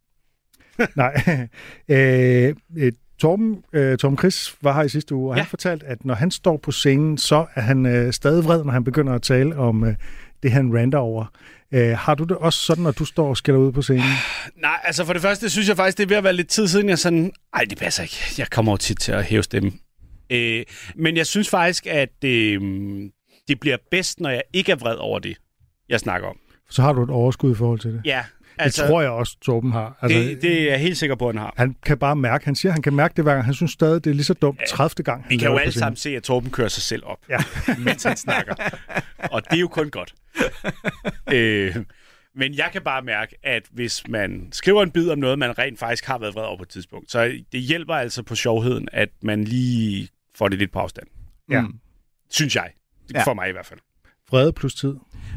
Nej. [LAUGHS] øh, øh, Torben, øh, Torben Chris var her i sidste uge, og ja. Han fortalte, at når han står på scenen, så er han øh, stadig vred, når han begynder at tale om øh, det, han ranter over. Øh, har du det også sådan, når du står og skælder ud på scenen? Nej, altså for det første synes jeg faktisk, det er ved at være lidt tid siden, jeg sådan... Ej, det passer ikke. Jeg kommer jo tit til at hæve stemmen. Øh, men jeg synes faktisk, at øh, det bliver bedst, når jeg ikke er vred over det, jeg snakker om. Så har du et overskud i forhold til det. Ja, Altså, det tror jeg også, Torben har. Altså, det, det er jeg helt sikker på, at han har. Han kan bare mærke, han siger, han kan mærke det hver gang. Han synes stadig, det er lige så dumt 30. gang. Vi kan jo alle sammen se, at Torben kører sig selv op, Ja. [LAUGHS] mens han snakker. Og det er jo kun godt. [LAUGHS] øh, men jeg kan bare mærke, at hvis man skriver en bid om noget, man rent faktisk har været vred over på et tidspunkt, så det hjælper altså på sjovheden, at man lige får det lidt på afstand. Ja. Mm. Synes jeg. Det Ja. for mig i hvert fald. Vrede plus tid.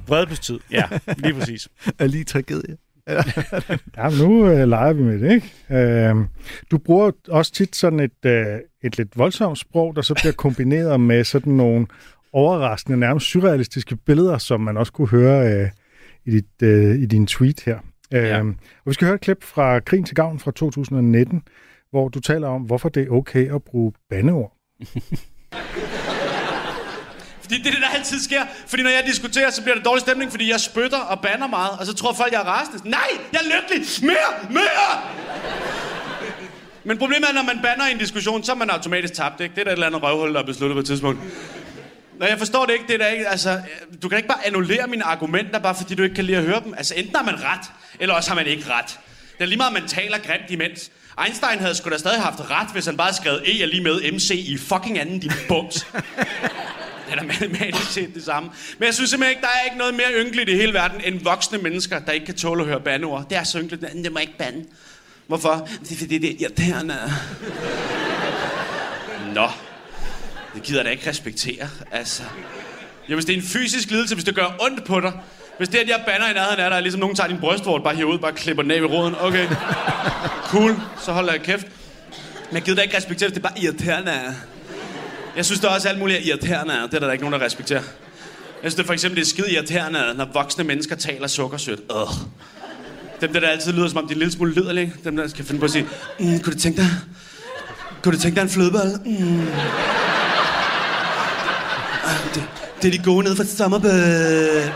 Vrede plus tid. Ja, lige præcis. [LAUGHS] Er lige tragedie. Ja, nu øh, leger vi med det, ikke? Øh, du bruger også tit sådan et, øh, et lidt voldsomt sprog, der så bliver kombineret med sådan nogle overraskende, nærmest surrealistiske billeder, som man også kunne høre øh, i, dit, øh, i din tweet her. Øh, Ja. Og vi skal høre et klip fra Krigen til Gavn fra 2019, hvor du taler om, hvorfor det er okay at bruge bandeord. [LAUGHS] Fordi det er det, der altid sker. Fordi når jeg diskuterer, så bliver det dårlig stemning, fordi jeg spytter og banner meget, og så tror folk, jeg er rasende. Nej, jeg er lykkelig! Mere! Mere! Men problemet er, når man banner i en diskussion, så er man automatisk tabt, ikke? Det er der et eller andet røvhul, der er besluttet på et tidspunkt. Nå, jeg forstår det ikke. Det er der ikke, altså, øh, du kan ikke bare annullere mine argumenter, bare fordi du ikke kan lide at høre dem. Altså, enten har man ret, eller også har man ikke ret. Det er lige meget, at man taler grimt imens. Einstein havde sgu da stadig haft ret, hvis han bare skrev E er lige med MC i fucking anden, din bums. [LAUGHS] Den er matematisk set det samme. Men jeg synes simpelthen ikke, der er ikke noget mere ynkeligt i hele verden, end voksne mennesker, der ikke kan tåle at høre bandeord. Det er så ynkeligt. Det må ikke bande. Hvorfor? Det er fordi, det er irriterende. Nå. Det gider jeg da ikke respektere, altså. Ja, hvis det er en fysisk lidelse, hvis det gør ondt på dig. Hvis det, at jeg banner i nærheden af dig, er ligesom nogen tager din brystvort, bare herud, bare klipper den af ved roden. Okay. Cool, så holder jeg kæft. Men jeg gider da ikke respektere, hvis det er bare irriterende. Jeg synes, der er også alt muligt irriterende. Det er der, der ikke nogen, der respekterer. Jeg synes, det er for eksempel det er skide irriterende, når voksne mennesker taler sukkersødt. Ugh. Dem der, der altid lyder, som om de er en lille smule liderlige. Dem der skal finde på at sige, mm, kunne du tænke dig, kunne du tænke dig en flødebold? Mm. Ah, det, det er de gode nede fra sommerbød. Ah!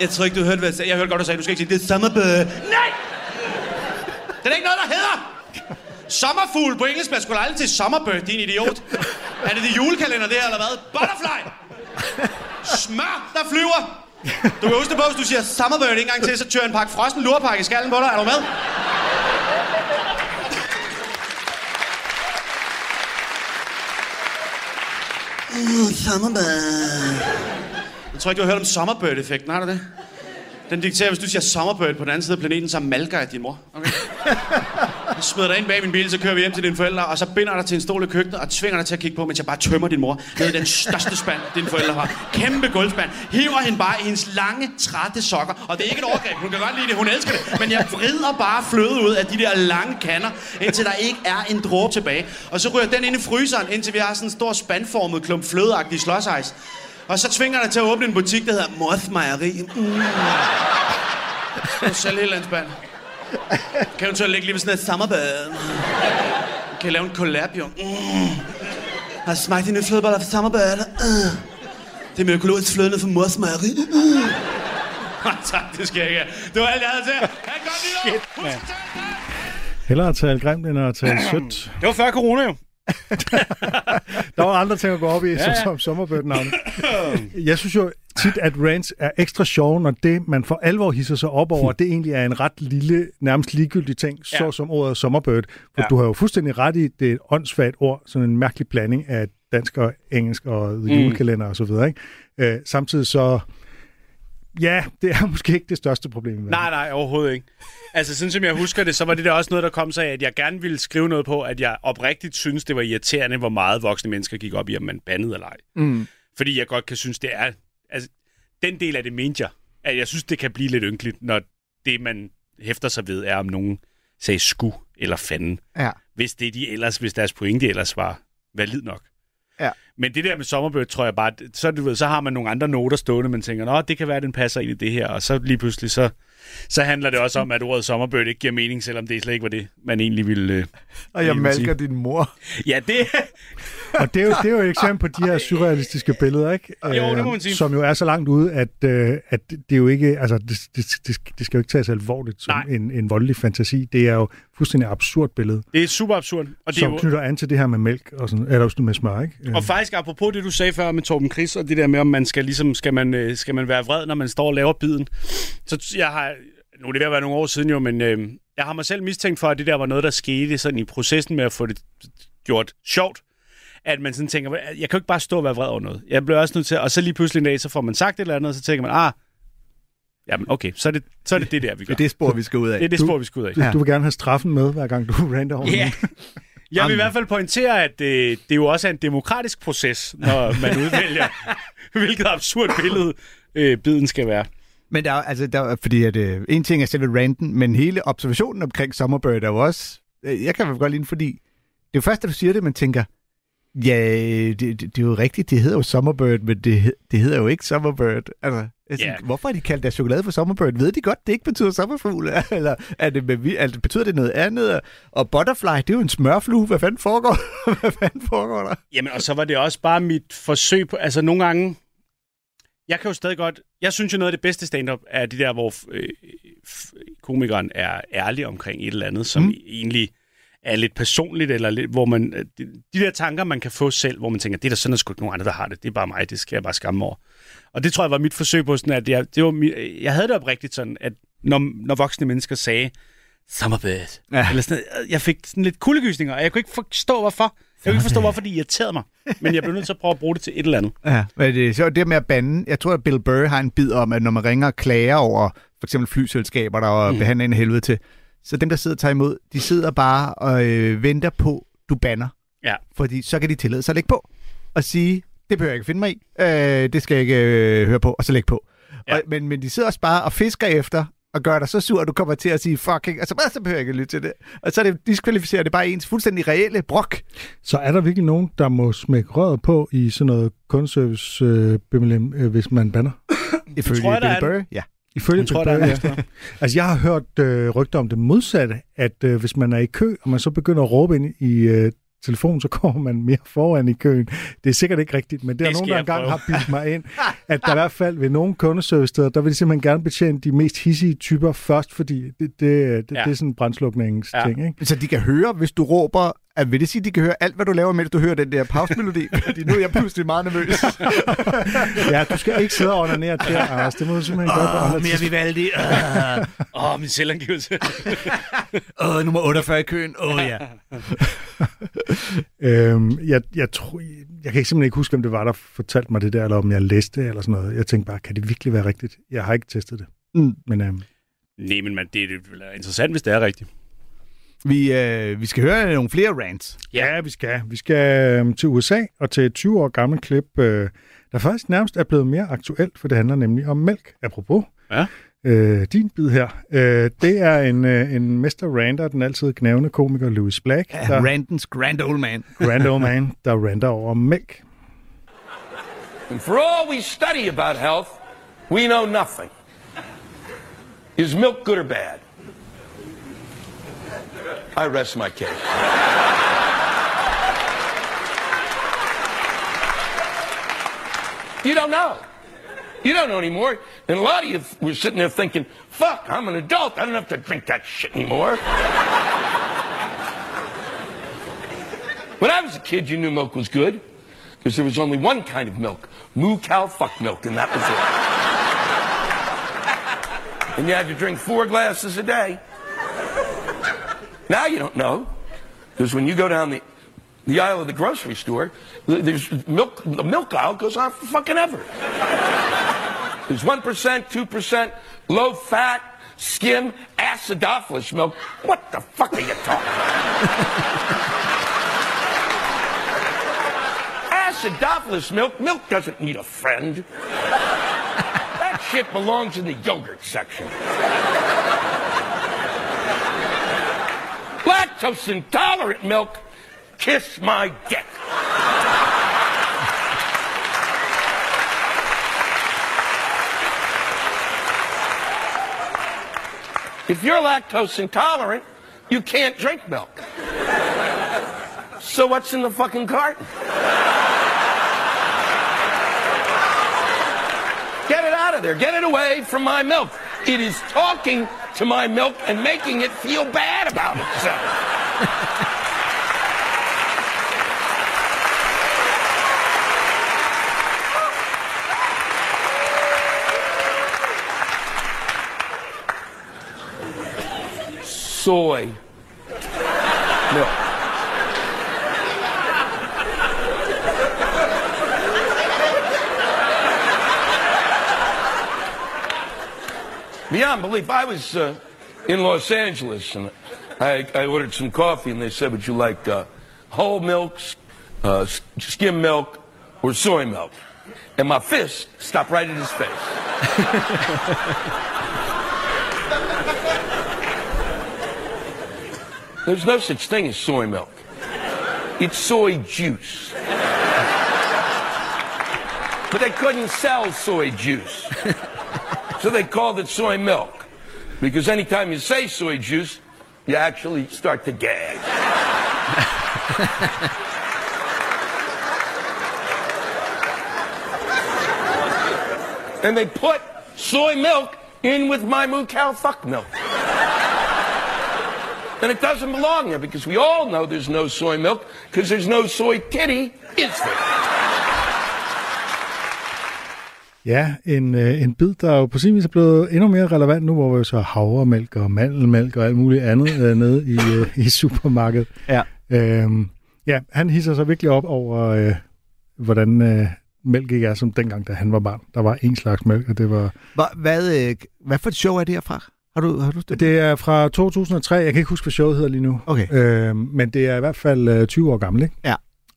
Jeg tror ikke, du hørte, hvad jeg sagde. Jeg hørte godt, du sagde, du skal ikke sige, det er sommerbød. Nej! Det er ikke noget, der hedder. Sommerfugl på engelsk, man skulle aldrig til sommerbird, din idiot. Er det det julekalender, det her, eller hvad? Butterfly! Smør, der flyver! Du kan huske det på, hvis du siger sommerbird en gang til, så tør en pakke frossen lurpakke i skallen på dig. Er du med? Mm, sommerbird. Jeg tror ikke, du har hørt om sommerbird-effekten, har du det? Den dikterer, hvis du siger Summerbird på den anden side af planeten, så malker jeg din mor. Okay? Jeg smider dig ind bag min bil, så kører vi hjem til dine forældre, og så binder dig til en stol i køkkenet og tvinger dig til at kigge på, mens jeg bare tømmer din mor ned i den største spand, dine forældre har. Kæmpe gulvspand. Hiver hende bare i hendes lange, trætte sokker. Og det er ikke et overgreb. Hun kan godt lide det. Hun elsker det. Men jeg vrider bare fløde ud af de der lange kander, indtil der ikke er en dråbe tilbage. Og så ryger den ind i fryseren, indtil vi har sådan en stor spandformet klump flødeagtig slåsejs. Og så tvinger jeg dig til at åbne en butik, der hedder Moth Mejeri. Mm. Du sælge hele landsband. Kan du så lægge lige ved sådan et samarbejde? Kan jeg lave en collab, jo? Mm. Har smagt de nye flødeboller for samarbejde? Uh. Det er med økologisk fløde fra Mors Mejeri. Uh. tak, det skal jeg ikke. Det var alt, jeg havde til. Ha' en godt nytår! Hellere at tale grimt, end at tale sødt. Det var før corona jo. [LAUGHS] Der var andre ting at gå op i, ja, ja. som sommerbødnavne. Jeg synes jo tit, at rants er ekstra sjove, når det, man for alvor hisser sig op over, det egentlig er en ret lille, nærmest ligegyldig ting, ja. så som ordet sommerbird. For ja. du har jo fuldstændig ret i, det er et åndssvagt ord, sådan en mærkelig blanding af dansk og engelsk og julekalender og så videre. Ikke? Øh, samtidig så, ja, det er [LAUGHS] måske ikke det største problem. Nej, nej, overhovedet ikke. Altså, sådan som jeg husker det, så var det der også noget, der kom sig af, at jeg gerne ville skrive noget på, at jeg oprigtigt synes, det var irriterende, hvor meget voksne mennesker gik op i, om man bandede eller ej. Mm. Fordi jeg godt kan synes, det er... Altså, den del af det mente jeg. At jeg synes, det kan blive lidt ynkeligt, når det, man hæfter sig ved, er, om nogen sagde sku eller fanden. Ja. Hvis det de ellers, hvis deres pointe ellers var valid nok. Ja. Men det der med sommerbød, tror jeg bare, så, du ved, så har man nogle andre noter stående, man tænker, nå, det kan være, den passer ind i det her, og så lige pludselig, så, så handler det også om, at ordet sommerbød ikke giver mening, selvom det slet ikke var det, man egentlig ville... Øh, Og jeg malker din mor. Ja, det... [LAUGHS] Og det er, jo, det er jo et eksempel på de her surrealistiske billeder, ikke? Jo, det må man sige. Som jo er så langt ude, at, øh, at det er jo ikke, altså, det, det, det, det skal jo ikke tages alvorligt som Nej. en, en voldelig fantasi. Det er jo fuldstændig absurd billede, Det er super absurd. Og, det er som jo, knytter an til det her med mælk, og sådan, eller også med smør, ikke? Og faktisk apropos det, du sagde før med Torben Chris, og det der med, om man skal, ligesom, skal, man, øh, skal man være vred, når man står og laver biden. Så jeg har, nu er det ved at være nogle år siden jo, men øh, jeg har mig selv mistænkt for, at det der var noget, der skete sådan i processen med at få det gjort sjovt. At man sådan tænker, jeg kan jo ikke bare stå og være vred over noget. Jeg bliver også nødt til, og så lige pludselig en dag, så får man sagt et eller andet, og så tænker man, ah, jamen okay, så er det så er det, det der, vi Det gør. er det spor, vi skal ud af. Det er det Du- spor, vi skal ud af. du, du vil gerne have straffen med, hver gang du [LAUGHS] ranter over Ja. nogen. Jeg vil i hvert fald pointere, at øh, det jo også er en demokratisk proces, når [LAUGHS] man udvælger, hvilket absurd billede øh, biden skal være. Men der er, altså, der er, fordi at, øh, en ting er selve ranten, men hele observationen omkring Summerbird er jo også, øh, jeg kan vel godt lide fordi det er jo først, da du siger det, man tænker, ja, det, det, det er jo rigtigt, det hedder jo Summerbird, men det, det hedder jo ikke Summerbird. Altså, tænker, Ja. Hvorfor har de kaldt deres chokolade for Summerbird? Ved de godt, det ikke betyder sommerfugl? [LAUGHS] Eller er det altså, betyder det noget andet? Og Butterfly, det er jo en smørflue. Hvad fanden foregår, [LAUGHS] Hvad fanden foregår der? Jamen, og så var det også bare mit forsøg på... Altså, nogle gange... Jeg kan jo stadig godt... Jeg synes jo, noget af det bedste stand-up er de der, hvor øh, komikeren er ærlig omkring et eller andet, som mm. egentlig er lidt personligt, eller lidt, hvor man... øh, De, de der tanker, man kan få selv, hvor man tænker, det er der sådan, der sgu ikke nogen andre, der har det. Det er bare mig, det skal jeg bare skamme over. Og det tror jeg var mit forsøg på sådan, at jeg, det var, jeg havde det oprigtigt sådan, at når, når voksne mennesker sagde, Summerbird, Ja. eller sådan, noget, jeg fik sådan lidt kuldegysninger, og jeg kunne ikke forstå, hvorfor. Jeg kunne ikke forstå, hvorfor de irriterede mig. Men jeg blev nødt til at prøve at bruge det til et eller andet. [LAUGHS] Ja, men det, så det med at bande, jeg tror, at Bill Burr har en bid om, at når man ringer og klager over for eksempel flyselskaber, der mm. behandler en helvede til, så dem, der sidder og tager imod, de sidder bare og øh, venter på, du banner. Ja. Fordi så kan de tillade sig at lægge på og sige, det behøver jeg ikke finde mig i, øh, det skal jeg ikke øh, høre på, og så lægge på. Ja. Og, men, men de sidder også bare og fisker efter, og gør dig så sur, at du kommer til at sige fucking, altså bare så behøver jeg ikke lytte til det. Og så er det, diskvalificerer det bare ens fuldstændig reelle brok. Så er der virkelig nogen, der må smække røret på i sådan noget kundeservice, øh, øh, hvis man banner? Ifølge tror jeg, der Bill er Burr, ja. Ifølge Jeg tror, der er ekstra. [LAUGHS] Altså, jeg har hørt øh, rygter om det modsatte, at øh, hvis man er i kø, og man så begynder at råbe ind i øh, telefonen, så [LAUGHS] kommer man mere foran i køen. Det er sikkert ikke rigtigt, men det, det er nogen, der engang har bildt mig ind, [LAUGHS] at der i hvert fald ved nogle kundeservice-steder, der vil de simpelthen gerne betjene de mest hissige typer først, fordi det, det, det, ja. Ja. det er sådan en brændslukningsting, Ja. ikke? Så de kan høre, hvis du råber, at vil det sige, at de kan høre alt, hvad du laver, mens du hører den der pausemelodi? [LAUGHS] Fordi nu er jeg pludselig meget nervøs. [LAUGHS] Ja, du skal ikke sidde og ordinere der, Anders. Det må du simpelthen gøre på tidspunkter. Vivaldi. [LAUGHS] Åh, oh, min selvangivelse. Åh, uh, nummer 48 i køen. Åh, oh, ja. Øhm, jeg, jeg, tror, jeg kan ikke simpelthen ikke huske, om det var, der fortalte mig det der, eller om jeg læste det, eller sådan noget. Jeg tænkte bare, kan det virkelig være rigtigt? Jeg har ikke testet det. Mm. Men, øh, Nej, men man, det, det være interessant, hvis det er rigtigt. Vi, øh, vi skal høre nogle flere rants. Ja, vi skal. Vi skal øh, til USA og til et 20 år gammelt klip, øh, der faktisk nærmest er blevet mere aktuelt, for det handler nemlig om mælk. Apropos. Ja. Øh, din bid her. Øh, det er en, øh, en Mr. Rander, den altid knævende komiker Louis Black. Ja, der, Randens grand old man. grand old man, der rander over mælk. And for all we study about health, we know nothing. Is milk good or bad? I rest my case. You don't know. You don't know anymore. And a lot of you were sitting there thinking, fuck, I'm an adult. I don't have to drink that shit anymore. when I was a kid, you knew milk was good because there was only one kind of milk moo cow fuck milk, and that was it. and you had to drink four glasses a day. Now you don't know because when you go down the the aisle of the grocery store, there's milk. The milk aisle goes on for fucking ever. There's one percent, two percent, low fat, skim, acidophilus milk. What the fuck are you talking about? acidophilus milk. Milk doesn't need a friend. that shit belongs in the yogurt section. Lactose intolerant milk Kiss my dick. If you're lactose intolerant, you can't drink milk. So what's in the fucking carton? Get it out of there. Get it away from my milk. It is talking to my milk and making it feel bad about itself. soy milk. Beyond belief, I was uh, in Los Angeles and I, I, ordered some coffee and they said, would you like uh, whole milk, uh, skim milk, or soy milk? And my fist stopped right in his face. [LAUGHS] There's no such thing as soy milk. It's soy juice. But they couldn't sell soy juice. [LAUGHS] So they called it soy milk. Because anytime you say soy juice, you actually start to gag. [LAUGHS] and they put soy milk in with my moo cow fuck milk. And it doesn't belong there because we all know there's no soy milk because there's no soy titty, is there? Ja, en, øh, en bid, der jo på sin vis er blevet endnu mere relevant nu, hvor vi så har havremælk og mandelmælk og alt muligt andet øh, [LAUGHS] nede i, øh, i supermarkedet. Ja. Øhm, ja, han hisser sig virkelig op over, øh, hvordan øh, mælk ikke er som dengang, da han var barn. Der var en slags mælk, og det var... Hvad, hvad, øh, hvad for et show er det herfra? Har du, har du det? Det er fra 2003. Jeg kan ikke huske, hvad showet hedder lige nu. Okay. Øh, men det er i hvert fald øh, 20 år gammel, ikke? Ja.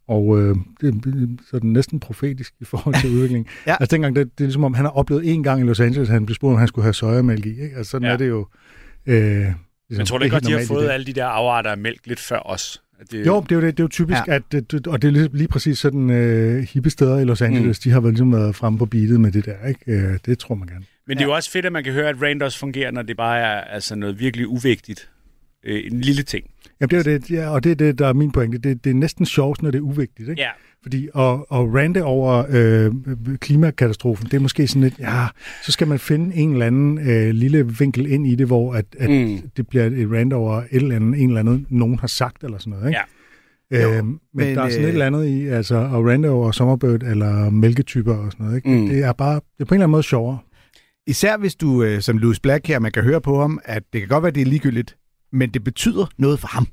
Og øh, det er sådan næsten profetisk i forhold til udviklingen. [LAUGHS] ja. Altså dengang, det, det er ligesom om, han har oplevet en gang i Los Angeles, at han blev spurgt, om han skulle have sojamælk i. Ikke? Altså sådan ja. er det jo. Øh, ligesom, Men tror du ikke godt, de har fået alle de der afarter af mælk lidt før os? Det... Jo, det er jo, det, det er jo typisk, ja. at, det, og det er lige, lige præcis sådan uh, hippe steder i Los Angeles, mm. de har vel ligesom været fremme på beatet med det der, ikke? Uh, det tror man gerne. Men det er jo også fedt, at man kan høre, at Randers fungerer, når det bare er altså noget virkelig uvigtigt. Øh, en lille ting. Jamen, det er det, ja, og det er det, der er min pointe. Det, det er næsten sjovt, når det er uvigtigt, ikke? Ja. Fordi at, at rande over øh, klimakatastrofen, det er måske sådan lidt, ja, så skal man finde en eller anden øh, lille vinkel ind i det, hvor at, at mm. det bliver et rand over et eller andet, en eller anden, nogen har sagt eller sådan noget, ikke? Ja. Øh, jo, men, men der er sådan øh... et eller andet i, altså at rande over sommerbød eller mælketyper og sådan noget, ikke? Mm. Det er bare, det er på en eller anden måde sjovere. Især hvis du, øh, som Louis Black her, man kan høre på ham, at det kan godt være, at det er ligegyldigt, men det betyder noget for ham.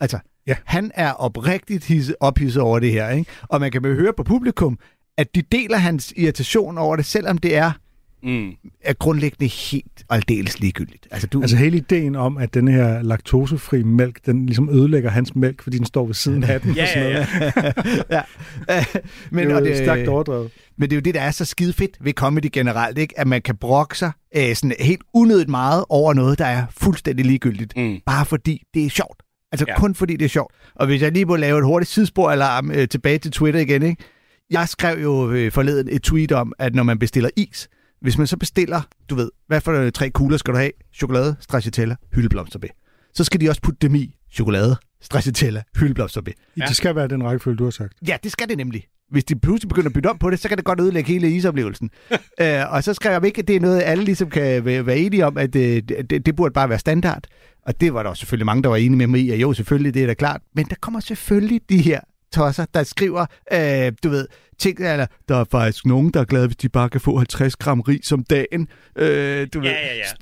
Altså, ja. han er oprigtigt hisse, ophidset over det her, ikke? Og man kan høre på publikum, at de deler hans irritation over det, selvom det er Mm. er grundlæggende helt og aldeles ligegyldigt. Altså, du, Altså hele ideen om, at den her laktosefri mælk, den ligesom ødelægger hans mælk, fordi den står ved siden af den. Ja, [LAUGHS] og sådan ja, noget. [LAUGHS] ja. ja. [LAUGHS] men, det er og jo det, stærkt overdrevet. Men det er jo det, der er så skide fedt ved comedy generelt, ikke? at man kan brokke sig øh, sådan helt unødigt meget over noget, der er fuldstændig ligegyldigt. Mm. Bare fordi det er sjovt. Altså Ja. ja. kun fordi det er sjovt. Og hvis jeg lige må lave et hurtigt sidespor-alarm øh, tilbage til Twitter igen, ikke? Jeg skrev jo øh, forleden et tweet om, at når man bestiller is, hvis man så bestiller, du ved, hvad for tre kugler skal du have? Chokolade, stracciatella, hyldeblomsterbær. Så skal de også putte dem i chokolade, stracciatella, hyldeblomsterbær. Ja. Det skal være den rækkefølge, du har sagt. Ja, det skal det nemlig. Hvis de pludselig begynder at bytte om på det, så kan det godt ødelægge hele isoplevelsen. [LAUGHS] øh, og så skrev jeg ikke, at det er noget, alle ligesom kan være enige om, at øh, det, det burde bare være standard. Og det var der også selvfølgelig mange, der var enige med mig i, at jo, selvfølgelig, det er da klart. Men der kommer selvfølgelig de her tosser, der skriver, øh, du ved, ting, eller der er faktisk nogen, der er glade, hvis de bare kan få 50 gram ris om dagen. Øh, du Ja, ved,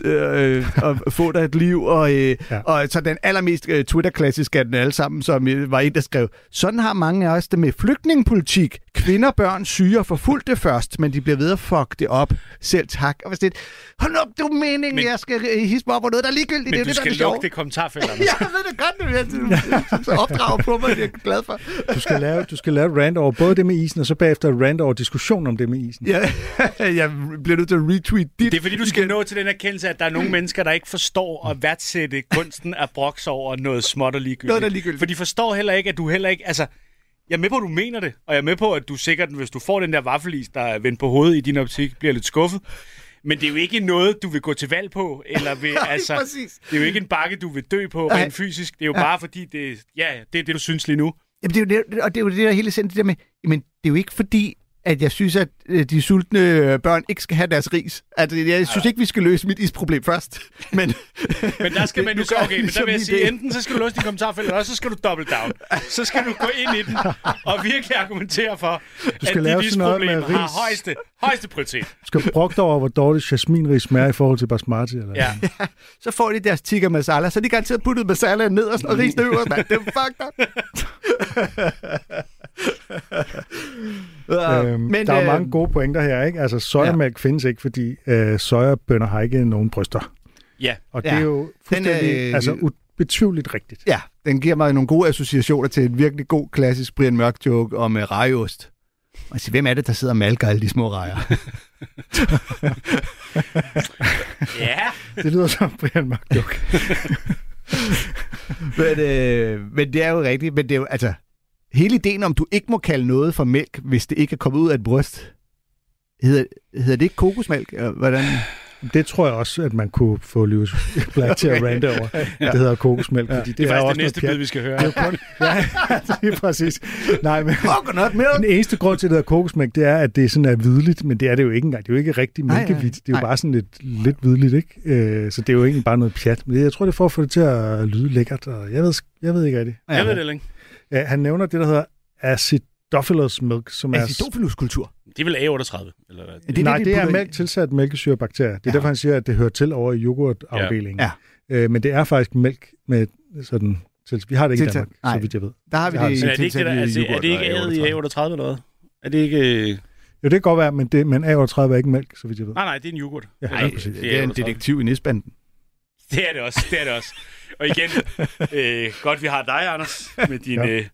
ja, Øh, og få dig et liv. Og, øh, Ja. ja. og så den allermest øh, Twitter-klassiske af den alle sammen, som øh, var en, der skrev, sådan har mange af os det med flygtningepolitik. Kvinder, børn, syge og forfulgte først, men de bliver ved at fuck det op. Selv tak. Og hvis det hold op, det jo meningen, Men- jeg skal øh, hisse mig op på noget, der er ligegyldigt. Men det er du det, der skal det sjove. lukke det kommentarfelt, Anders. [LAUGHS] Ja, jeg ved det godt, det er [LAUGHS] så opdrag på mig, det er jeg glad for. Du skal lave, du skal lave rant over både det med isen, og så bagefter et rant over diskussion om det med isen. Ja, [LAUGHS] jeg bliver nødt til at retweet dit. Det er fordi, du skal nå til den erkendelse, at der er nogle [LAUGHS] mennesker, der ikke forstår at værdsætte kunsten at brokse over noget småt og ligegyldigt. Noget, der er ligegyldigt. For de forstår heller ikke, at du heller ikke... Altså, jeg er med på, at du mener det, og jeg er med på, at du sikkert, hvis du får den der vaffelis, der er vendt på hovedet i din optik, bliver lidt skuffet. Men det er jo ikke noget, du vil gå til valg på, eller vil, [LAUGHS] Nej, altså, præcis. det er jo ikke en bakke, du vil dø på rent fysisk. Det er jo bare fordi, det, ja, det er det, du synes lige nu. Jamen, det er jo det, og det er jo det, der hele tiden det der med, jamen, det er jo ikke fordi, at jeg synes, at øh, de sultne øh, børn ikke skal have deres ris. Altså, jeg synes ikke, vi skal løse mit isproblem først. [LAUGHS] Men, Men der skal man jo [LAUGHS] Nu så, okay, men der vil jeg ligesom sige, det. enten så skal du låse din kommentarfelt, eller også så skal du double down. Så skal du gå ind i den og virkelig argumentere for, Du skal at lave dit sådan noget med isproblem har ris. højeste, højeste prioritet. Du skal dig over, hvor dårligt jasminris smager i forhold til basmati. Eller Ja. [LAUGHS] så får de deres tikka masala, så er de garanteret puttet masala ned og, og risen øverst, mand. Det er fucked up. [LAUGHS] Øhm, men, der er øh, mange gode pointer her, ikke? Altså, sojamælk ja. findes ikke, fordi øh, sojabønder har ikke nogen bryster. Ja. Og det Ja. er jo fuldstændig, øh, altså ubetvivligt rigtigt. Ja, den giver mig nogle gode associationer til en virkelig god klassisk Brian Mørk joke om uh, rejeost. Og jeg siger, hvem er det, der sidder og malker alle de små rejer? [LAUGHS] Ja. Det lyder som Brian Mørk joke. [LAUGHS] men, øh, men det er jo rigtigt. Men det er jo, altså, hele ideen om, du ikke må kalde noget for mælk, hvis det ikke er kommet ud af et bryst, hedder, hedder det ikke kokosmælk? Hvordan? Det tror jeg også, at man kunne få Lewis Black til at [LAUGHS] rante over. Det hedder kokosmælk, fordi det, Det er jo faktisk også det næste bid, vi skal høre. Det er kun, [LAUGHS] ja, [LAUGHS] det er præcis. Nej, men Coconut milk! den eneste grund til, at det hedder kokosmælk, det er, at det sådan er hvidligt, men det er det jo ikke engang. Det er jo ikke rigtig mælkehvidt. Det er jo nej. bare sådan lidt, lidt hvidligt, ikke? Øh, så det er jo egentlig bare noget pjat. Men jeg tror, det er for at få det til at lyde lækkert, og jeg ved, jeg ved ikke rigtigt. Jeg ved det ikke. Ja, han nævner det, der hedder acidophilus milk, som er... Acidophilus-kultur. Det er vel A38, eller hvad? Det er Nej, de det er putter i. mælk tilsat mælkesyrebakterier. Det er Ja. derfor, han siger, at det hører til over i yoghurtafdelingen. Ja. Øh, men det er faktisk mælk med sådan... Vi har det ikke i Tilsat- Danmark, nej. så vidt jeg ved. Der har vi Det har det. Men er det ikke, det, der, altså, er det ikke A'et i A38 eller hvad? Er det ikke... øh, Jo, det kan godt være, men, det, men A38 er ikke mælk, så vidt jeg ved. Nej, nej, det er en yoghurt. Ja, nej, præcis. Det er en A38. detektiv i næsbanden. [LAUGHS] Det er det også, det er det også. Og igen, øh, godt vi har dig, Anders, med din Ja. øh,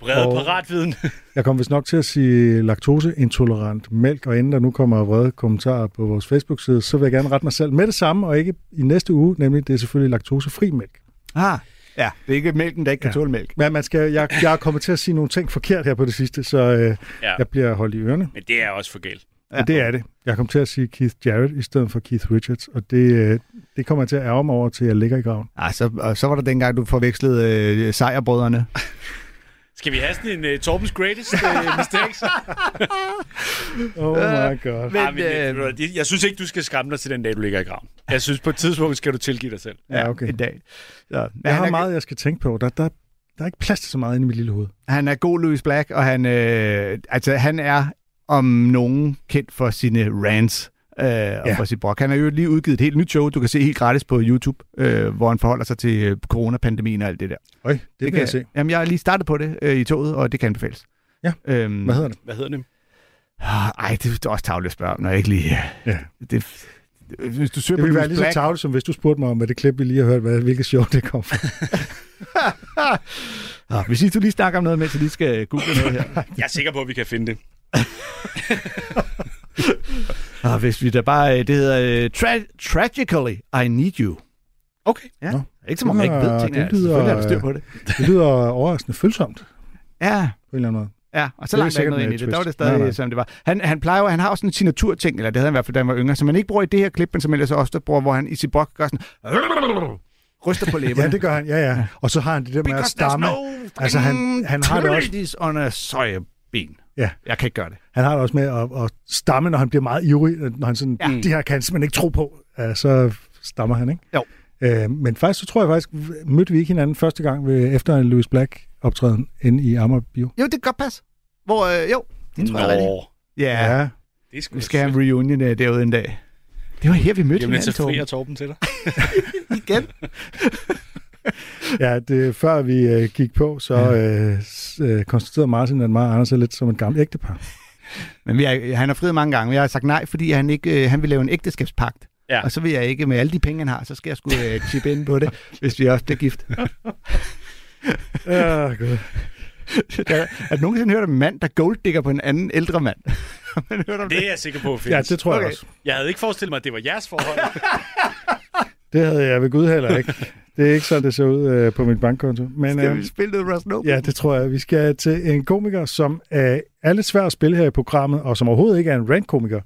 brede Og- paratviden. [LAUGHS] Jeg kommer vist nok til at sige laktoseintolerant mælk, og inden der nu kommer vrede kommentarer på vores Facebook-side, så vil jeg gerne rette mig selv med det samme, og ikke i næste uge, nemlig det er selvfølgelig laktosefri mælk. Ah, ja. Det er ikke mælken, der ikke kan Ja. tåle mælk. Men man skal, jeg, jeg er kommet til at sige nogle ting forkert her på det sidste, så øh, Ja. jeg bliver holdt i ørerne. Men det er også for galt. Ja. Det er det. Jeg kom til at sige Keith Jarrett i stedet for Keith Richards, og det, øh, det kommer jeg til at ærge mig over, til jeg ligger i graven. Ah, så, og så var der dengang, du forvekslede øh, sejrbrødrene. [LAUGHS] Skal vi have sådan en uh, Torbens Greatest uh, Mistakes? [LAUGHS] Oh my god. Men, ah, men, øh, øh, hvad, jeg synes ikke, du skal skræmme dig til den dag, du ligger i graven. Jeg synes, på et tidspunkt skal du tilgive dig selv. Ja, okay. En dag. Så, men Jeg han, har er, meget, jeg skal tænke på. Der, der, der er ikke plads til så meget inde i mit lille hoved. han er god Louis Black, og han, øh, altså, han er om nogen kendt for sine rants. Øh, og Ja. for sit brok. Han har jo lige udgivet et helt nyt show, du kan se helt gratis på YouTube, øh, hvor han forholder sig til øh, coronapandemien og alt det der. Øj, det, det kan jeg se. Jamen, jeg har lige startet på det øh, i toget, og det kan anbefales. Ja. Øhm, Hvad hedder det? Hvad hedder det? Ah, Ej, det er også tavligt at spørge, om, når jeg ikke lige... Ja. Det, hvis du søger Det ville være lige så tavligt, som hvis du spurgte mig om, hvad det klip, vi lige har hørt, hvad, hvilket show det kom fra. [LAUGHS] ah, hvis I du lige snakker om noget, mens jeg lige skal google noget her. Jeg er sikker på, at vi kan finde det. [LAUGHS] ah, hvis vi da bare... øh, Det hedder uh, tra- Tragically, I Need You. Okay. Ja. Nå. Ikke som om jeg ikke ved ting. det lyder- Selvfølgelig er der styr på det. [LAUGHS] Det lyder overraskende følsomt, Ja, på en eller anden måde. Ja, og så langt er ikke noget ind i det. et Der var det stadig, Nej, nej. som det var. Han, han plejer jo, han har også en signaturting, eller det havde han i hvert fald, da han var yngre, som man ikke bruger i det her klip, men som ellers også bruger, hvor han i sit brok gør sådan, [LAUGHS] ryster på læberne. Ja, det gør han, ja, ja. Og så har han det der med at Because stamme. there's no Altså, han- han har det også- on a sojaben. Ja. Jeg kan ikke gøre det. Han har det også med at, at stamme, når han bliver meget ivrig, når han sådan, Ja. ja. det her kan han simpelthen ikke tro på. Ja, så stammer han, ikke? Jo. Øh, men faktisk, så tror jeg faktisk, mødte vi ikke hinanden første gang ved, efter en Louis Black optræden inde i Amager Bio. Jo, det kan godt passe. Hvor, øh, jo, det tror jeg rigtigt. Nå, Ja, ja. det sgu vi skal have en reunion øh, derude en dag. Det var her, vi mødte Jamen, hinanden, så frier Torben. Torben til dig. [LAUGHS] Igen. [LAUGHS] [LAUGHS] Ja, det, før vi øh, gik på, så øh, s- øh, konstaterede Martin, at mig og Anders er lidt som et gammelt ægtepar. [LAUGHS] Men vi har, han har friet mange gange. Jeg har sagt nej, fordi han ikke øh, han vil lave en ægteskabspagt. Ja. Og så vil jeg ikke, med alle de penge, han har, så skal jeg sgu øh, chippe ind på det, [LAUGHS] hvis vi også bliver gift. Ja, gud. Der, er du nogensinde hørt om en mand, der golddigger på en anden ældre mand? Man hørt om det? Det er jeg sikker på, Ja, findes. det tror jeg Okay. også. Jeg havde ikke forestillet mig, at det var jeres forhold. Det havde jeg ved Gud heller ikke. Det er ikke sådan, det ser ud øh, på min bankkonto. Men, Skal øh, vi spille noget Russ Noble? Ja, det tror jeg. Vi skal til en komiker, som øh, er lidt svær at spille her i programmet, og som overhovedet ikke er en rant-komiker,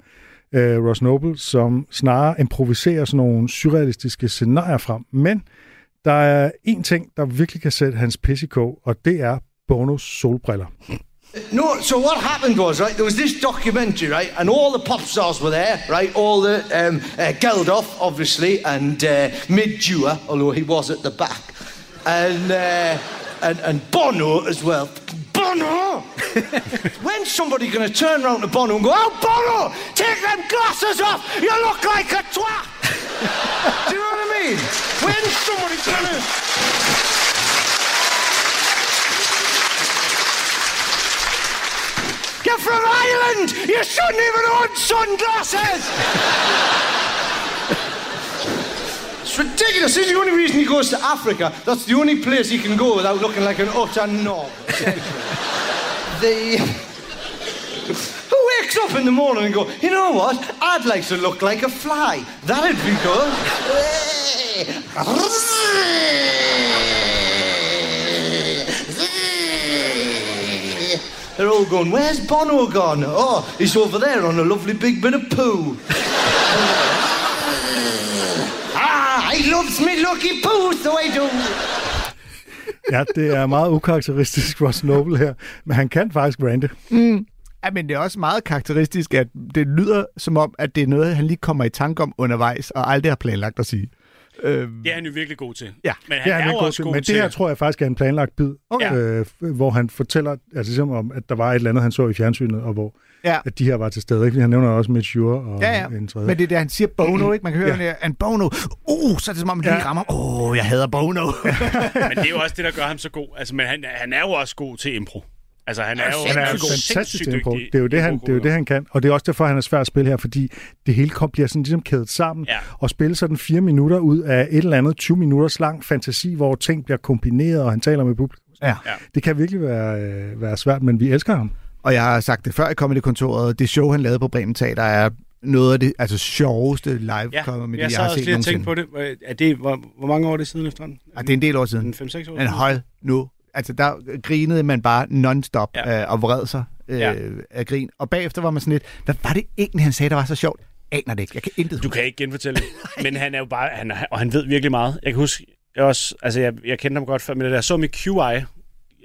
øh, Ross Noble, som snarere improviserer sådan nogle surrealistiske scenarier frem. Men der er en ting, der virkelig kan sætte hans pis i kog, og det er Bonos solbriller. No, so what happened was, right, there was this documentary, right, and all the pop stars were there, right, all the, um, uh, Geldof, obviously, and uh, Mid Dewar, although he was at the back, and, uh, and, and Bono as well. Bono! [LAUGHS] When's somebody going to turn around to Bono and go, Oh, Bono, take them glasses off! You look like a twat! [LAUGHS] Do you know what I mean? When's somebody going to... You're from Ireland! You shouldn't even own sunglasses! it's ridiculous. This is the only reason he goes to Africa. That's the only place he can go without looking like an utter knob. the... Who wakes up in the morning and go, you know what? I'd like to look like a fly. That'd be good. They're all going, where's Bono gone? Oh, he's over there on a lovely big bit of poo. ah, he loves me lucky poo, so I do. Ja, det er meget ukarakteristisk Ross Noble her, men han kan faktisk rante. Ja, men det er også meget karakteristisk, at det lyder som om, at det er noget, han lige kommer i tanke om undervejs, og aldrig har planlagt at sige. Øhm, Det er han jo virkelig god til. Ja, Men han Det er, han god også til, god men til... det her tror jeg faktisk er en planlagt bid, Okay. øh, hvor han fortæller, altså ligesom om, at der var et eller andet, han så i fjernsynet, og hvor Ja. at de her var til stede. Ikke? Han nævner også Mitch Ure og Ja, ja. en tredje. Men det er det, han siger Bono, ikke? Man kan høre, Ja. en Bono. Uh, så er det som om, han lige Ja. rammer. Åh, oh, jeg hader Bono. Men det er jo også det, der gør ham så god. Altså, men han, han er jo også god til impro. Altså, han er jo Han er sindssygt god. fantastisk Sindssygt impro. dygtig Det er jo det, han, det, er jo det, han kan. Og det er også derfor, han er svær at spille her, fordi det hele kom, bliver sådan ligesom kædet sammen. Ja. Og spille sådan fire minutter ud af et eller andet 20 minutters lang fantasi, hvor ting bliver kombineret, og han taler med publikum. ja. Ja. Det kan virkelig være, øh, være svært, men vi elsker ham. Og jeg har sagt det før i Comedy-kontoret. Det show, han lavede på Bremen Teater, er noget af det altså, sjoveste live Ja, comedy, jeg jeg, sad har også set lige og nogensinde. tænkte på det. Hvor- Er det hvor, hvor mange år er det siden efterhånden? Ja, det er en del år siden. En 5-6 år Men siden? hold nu. Altså, der grinede man bare non-stop Ja. ja. øh, og vred sig øh, Ja. ja. af grin. Og bagefter var man sådan lidt, hvad var det egentlig, han sagde, der var så sjovt? Aner det ikke. Jeg kan intet Du kan ikke genfortælle det. [LAUGHS] Men han er jo bare... Han, og han ved virkelig meget. Jeg kan huske... Jeg, også, altså jeg, jeg kendte ham godt før, men da jeg så med QI,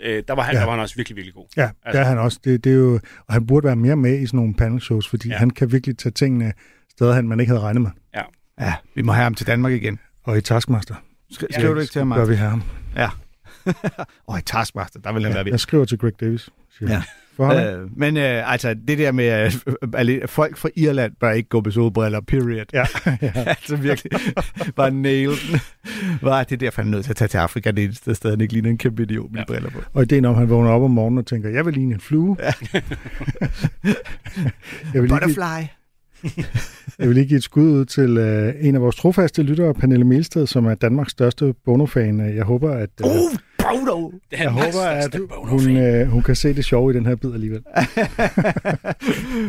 øh, der, var han, Ja. ja. der var han også virkelig, virkelig god. Ja, Altså- det er han også. Det, det er jo, og han burde være mere med i sådan nogle panel shows, fordi Ja. ja. han kan virkelig tage tingene steder, han man ikke havde regnet med. Ja. Ja, vi må have ham til Danmark igen. Og i Taskmaster. Skri- skriver du ikke til ham, Martin? vi have ham. Ja. [LAUGHS] Og i Taskmaster, der vil han være ved. Jeg skriver til Greg Davis. siger Ja. Øh, men øh, altså, det der med, at folk fra Irland bør ikke gå med solbriller, period. [LAUGHS] Ja, altså virkelig, bare nail. Var det er derfor, han er nødt til at tage til Afrika, det eneste sted, han ikke ligner en kæmpe idiot med ja. briller på. Og ideen om, at han vågner op om morgenen og tænker, jeg vil ligne en flue. Ja. [LAUGHS] jeg, vil lige Butterfly. jeg vil lige give et skud ud til uh, en af vores trofaste lyttere, Pernille Melsted, som er Danmarks største Bono-fan. Jeg håber, at... Uh, Oh, Bono! jeg håber, at hun, uh, hun kan se det sjove i den her bid alligevel. [LAUGHS]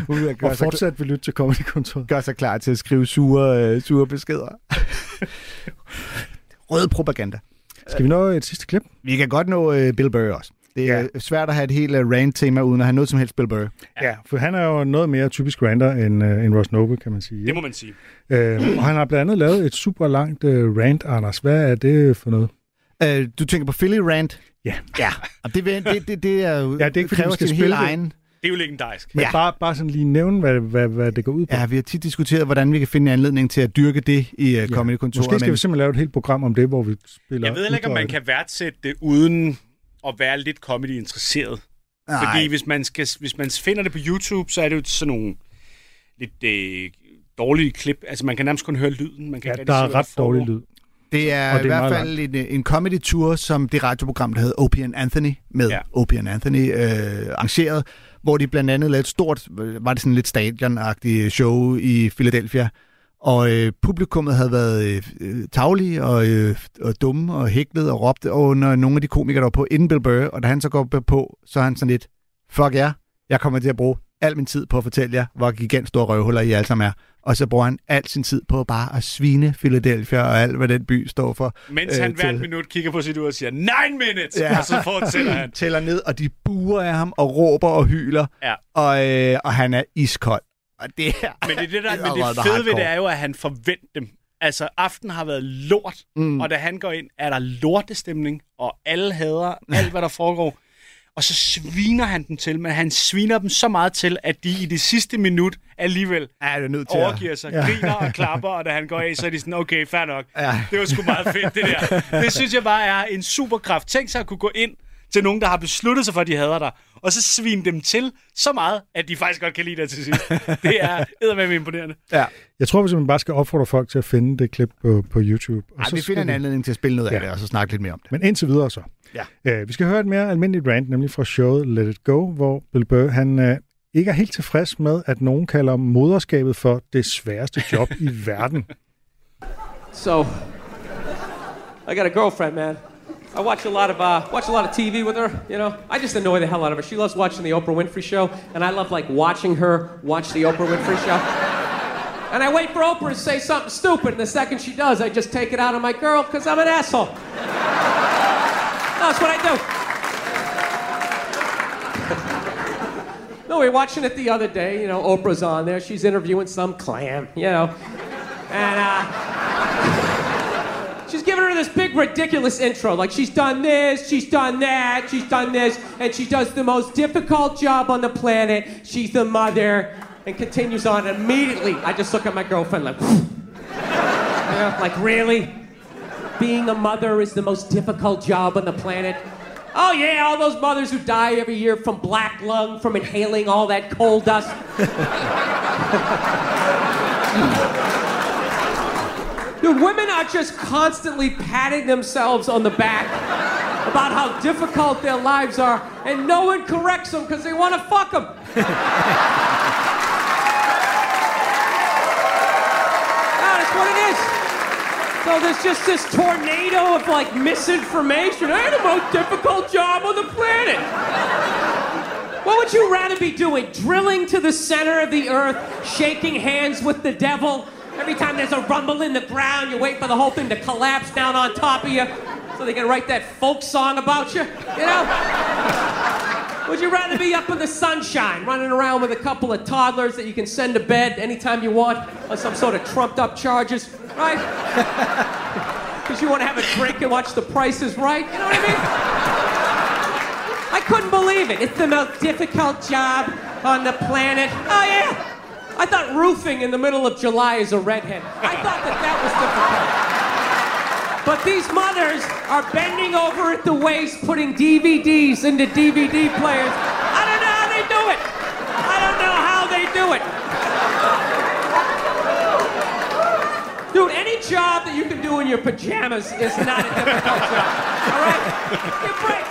Hun Og fortsat vil lytte til Comedy-kontoret. gør sig klar til at skrive sure, øh, sure beskeder. [LAUGHS] Rød propaganda. Skal vi nå et sidste klip? Vi kan godt nå øh, Bill Burr også. Det er ja. svært at have et helt uh, rant-tema, uden at have noget som helst Bill Burr. Ja, for han er jo noget mere typisk ranter end, uh, end Ross Noble, kan man sige. Det må man sige. Øh, og han har blandt andet lavet et super langt uh, rant, Anders. Hvad er det for noget? Uh, du tænker på Philly Rant? Ja. Ja, og det, det, det, det er jo... Ja, det er ikke, fordi kræver vi skal spille det. egen... Det er jo legendarisk. Men Ja. ja. bare, bare sådan lige nævne, hvad, hvad, hvad det går ud på. Ja, vi har tit diskuteret, hvordan vi kan finde en anledning til at dyrke det i uh, Comedy-kontoret. Måske skal vi simpelthen lave et helt program om det, hvor vi spiller... Jeg ved heller ikke, om man kan værdsætte det uden at være lidt comedy-interesseret. Nej. Fordi hvis man, skal, hvis man finder det på YouTube, så er det jo sådan nogle lidt øh, dårlige klip. Altså, man kan nærmest kun høre lyden. Man kan Ja, der er ret dårlig lyd. Det er, Og det er i hvert fald en, en comedy-tour, som det radioprogram, der hedder Opie and Anthony, med ja. Opie Anthony øh, arrangeret, hvor de blandt andet lavede et stort, øh, var det sådan lidt stadion show i Philadelphia, og øh, publikummet havde været øh, øh, taglige og, øh, og dumme og hæklet og råbte under nogle af de komikere, der var på inden Bill Burr, og da han så går på, så er han sådan lidt, fuck jer, jeg kommer til at bruge al min tid på at fortælle jer, hvor gigant store røvhuller I alle sammen er. Og så bruger han al sin tid på bare at svine Philadelphia og alt, hvad den by står for. Mens øh, han hvert til- minut kigger på sit ur og siger, 9 minutes! Ja. Og så fortsætter han. [LAUGHS] tæller ned, og de buer af ham og råber og hyler, Ja. og, øh, og han er iskold. Og det er... Men det, er det, der, [LAUGHS] men Allerede det fede ved det er jo, at han forventer dem. Altså, aften har været lort, mm. og da han går ind, er der lortestemning, og alle hader alt, hvad der foregår. Og så sviner han dem til, men han sviner dem så meget til, at de i det sidste minut alligevel Ja, det er nødt til overgiver sig, ja. griner og klapper, og da han går af, så er de sådan, okay, fair nok. Ja. Det var sgu meget fedt, det der. Det synes jeg bare er en superkraft. Tænk sig at kunne gå ind til nogen, der har besluttet sig for, at de hader dig, og så svine dem til så meget, at de faktisk godt kan lide dig til sidst. Det er eddermame imponerende. Ja. Jeg tror, vi simpelthen bare skal opfordre folk til at finde det klip på, på YouTube. Og Ej, så vi finder en anledning til at spille noget ja. af det, og så snakke lidt mere om det. Men indtil videre så. Ja. Uh, vi skal høre et mere almindeligt rant, nemlig fra showet Let It Go, hvor Bill Burr, han uh, ikke er helt tilfreds med, at nogen kalder moderskabet for det sværeste job i [LAUGHS] verden. So, I got a girlfriend, man. I watch a lot of uh, watch a lot of TV with her. You know, I just annoy the hell out of her. She loves watching the Oprah Winfrey Show, and I love like watching her watch the Oprah Winfrey Show. And I wait for Oprah to say something stupid, and the second she does, I just take it out on my girl because I'm an asshole. That's what I do. no, we were watching it the other day. You know, Oprah's on there. She's interviewing some clam. You know, and. uh... She's giving her this big, ridiculous intro. Like, she's done this, she's done that, she's done this, and she does the most difficult job on the planet. She's the mother, and continues on. Immediately, I just look at my girlfriend like, [LAUGHS] yeah, like, really? Being a mother is the most difficult job on the planet? Oh, yeah, all those mothers who die every year from black lung, from inhaling all that coal dust. Dude, women are just constantly patting themselves on the back about how difficult their lives are, and no one corrects them because they want to fuck them. [LAUGHS] that's what it is. So there's just this tornado of like misinformation. I had the most difficult job on the planet. What would you rather be doing? Drilling to the center of the earth, shaking hands with the devil? Every time there's a rumble in the ground, you wait for the whole thing to collapse down on top of you so they can write that folk song about you, you know? Would you rather be up in the sunshine, running around with a couple of toddlers that you can send to bed anytime you want on some sort of trumped up charges, right? [LAUGHS] Because you want to have a drink and watch the prices right, you know what I mean? I couldn't believe it. It's the most difficult job on the planet. Oh, yeah. I thought roofing in the middle of July is a redhead. I thought that that was difficult. But these mothers are bending over at the waist, putting DVDs into DVD players. I don't know how they do it. I don't know how they do it. Dude, any job that you can do in your pajamas is not a difficult job. All right? Give break.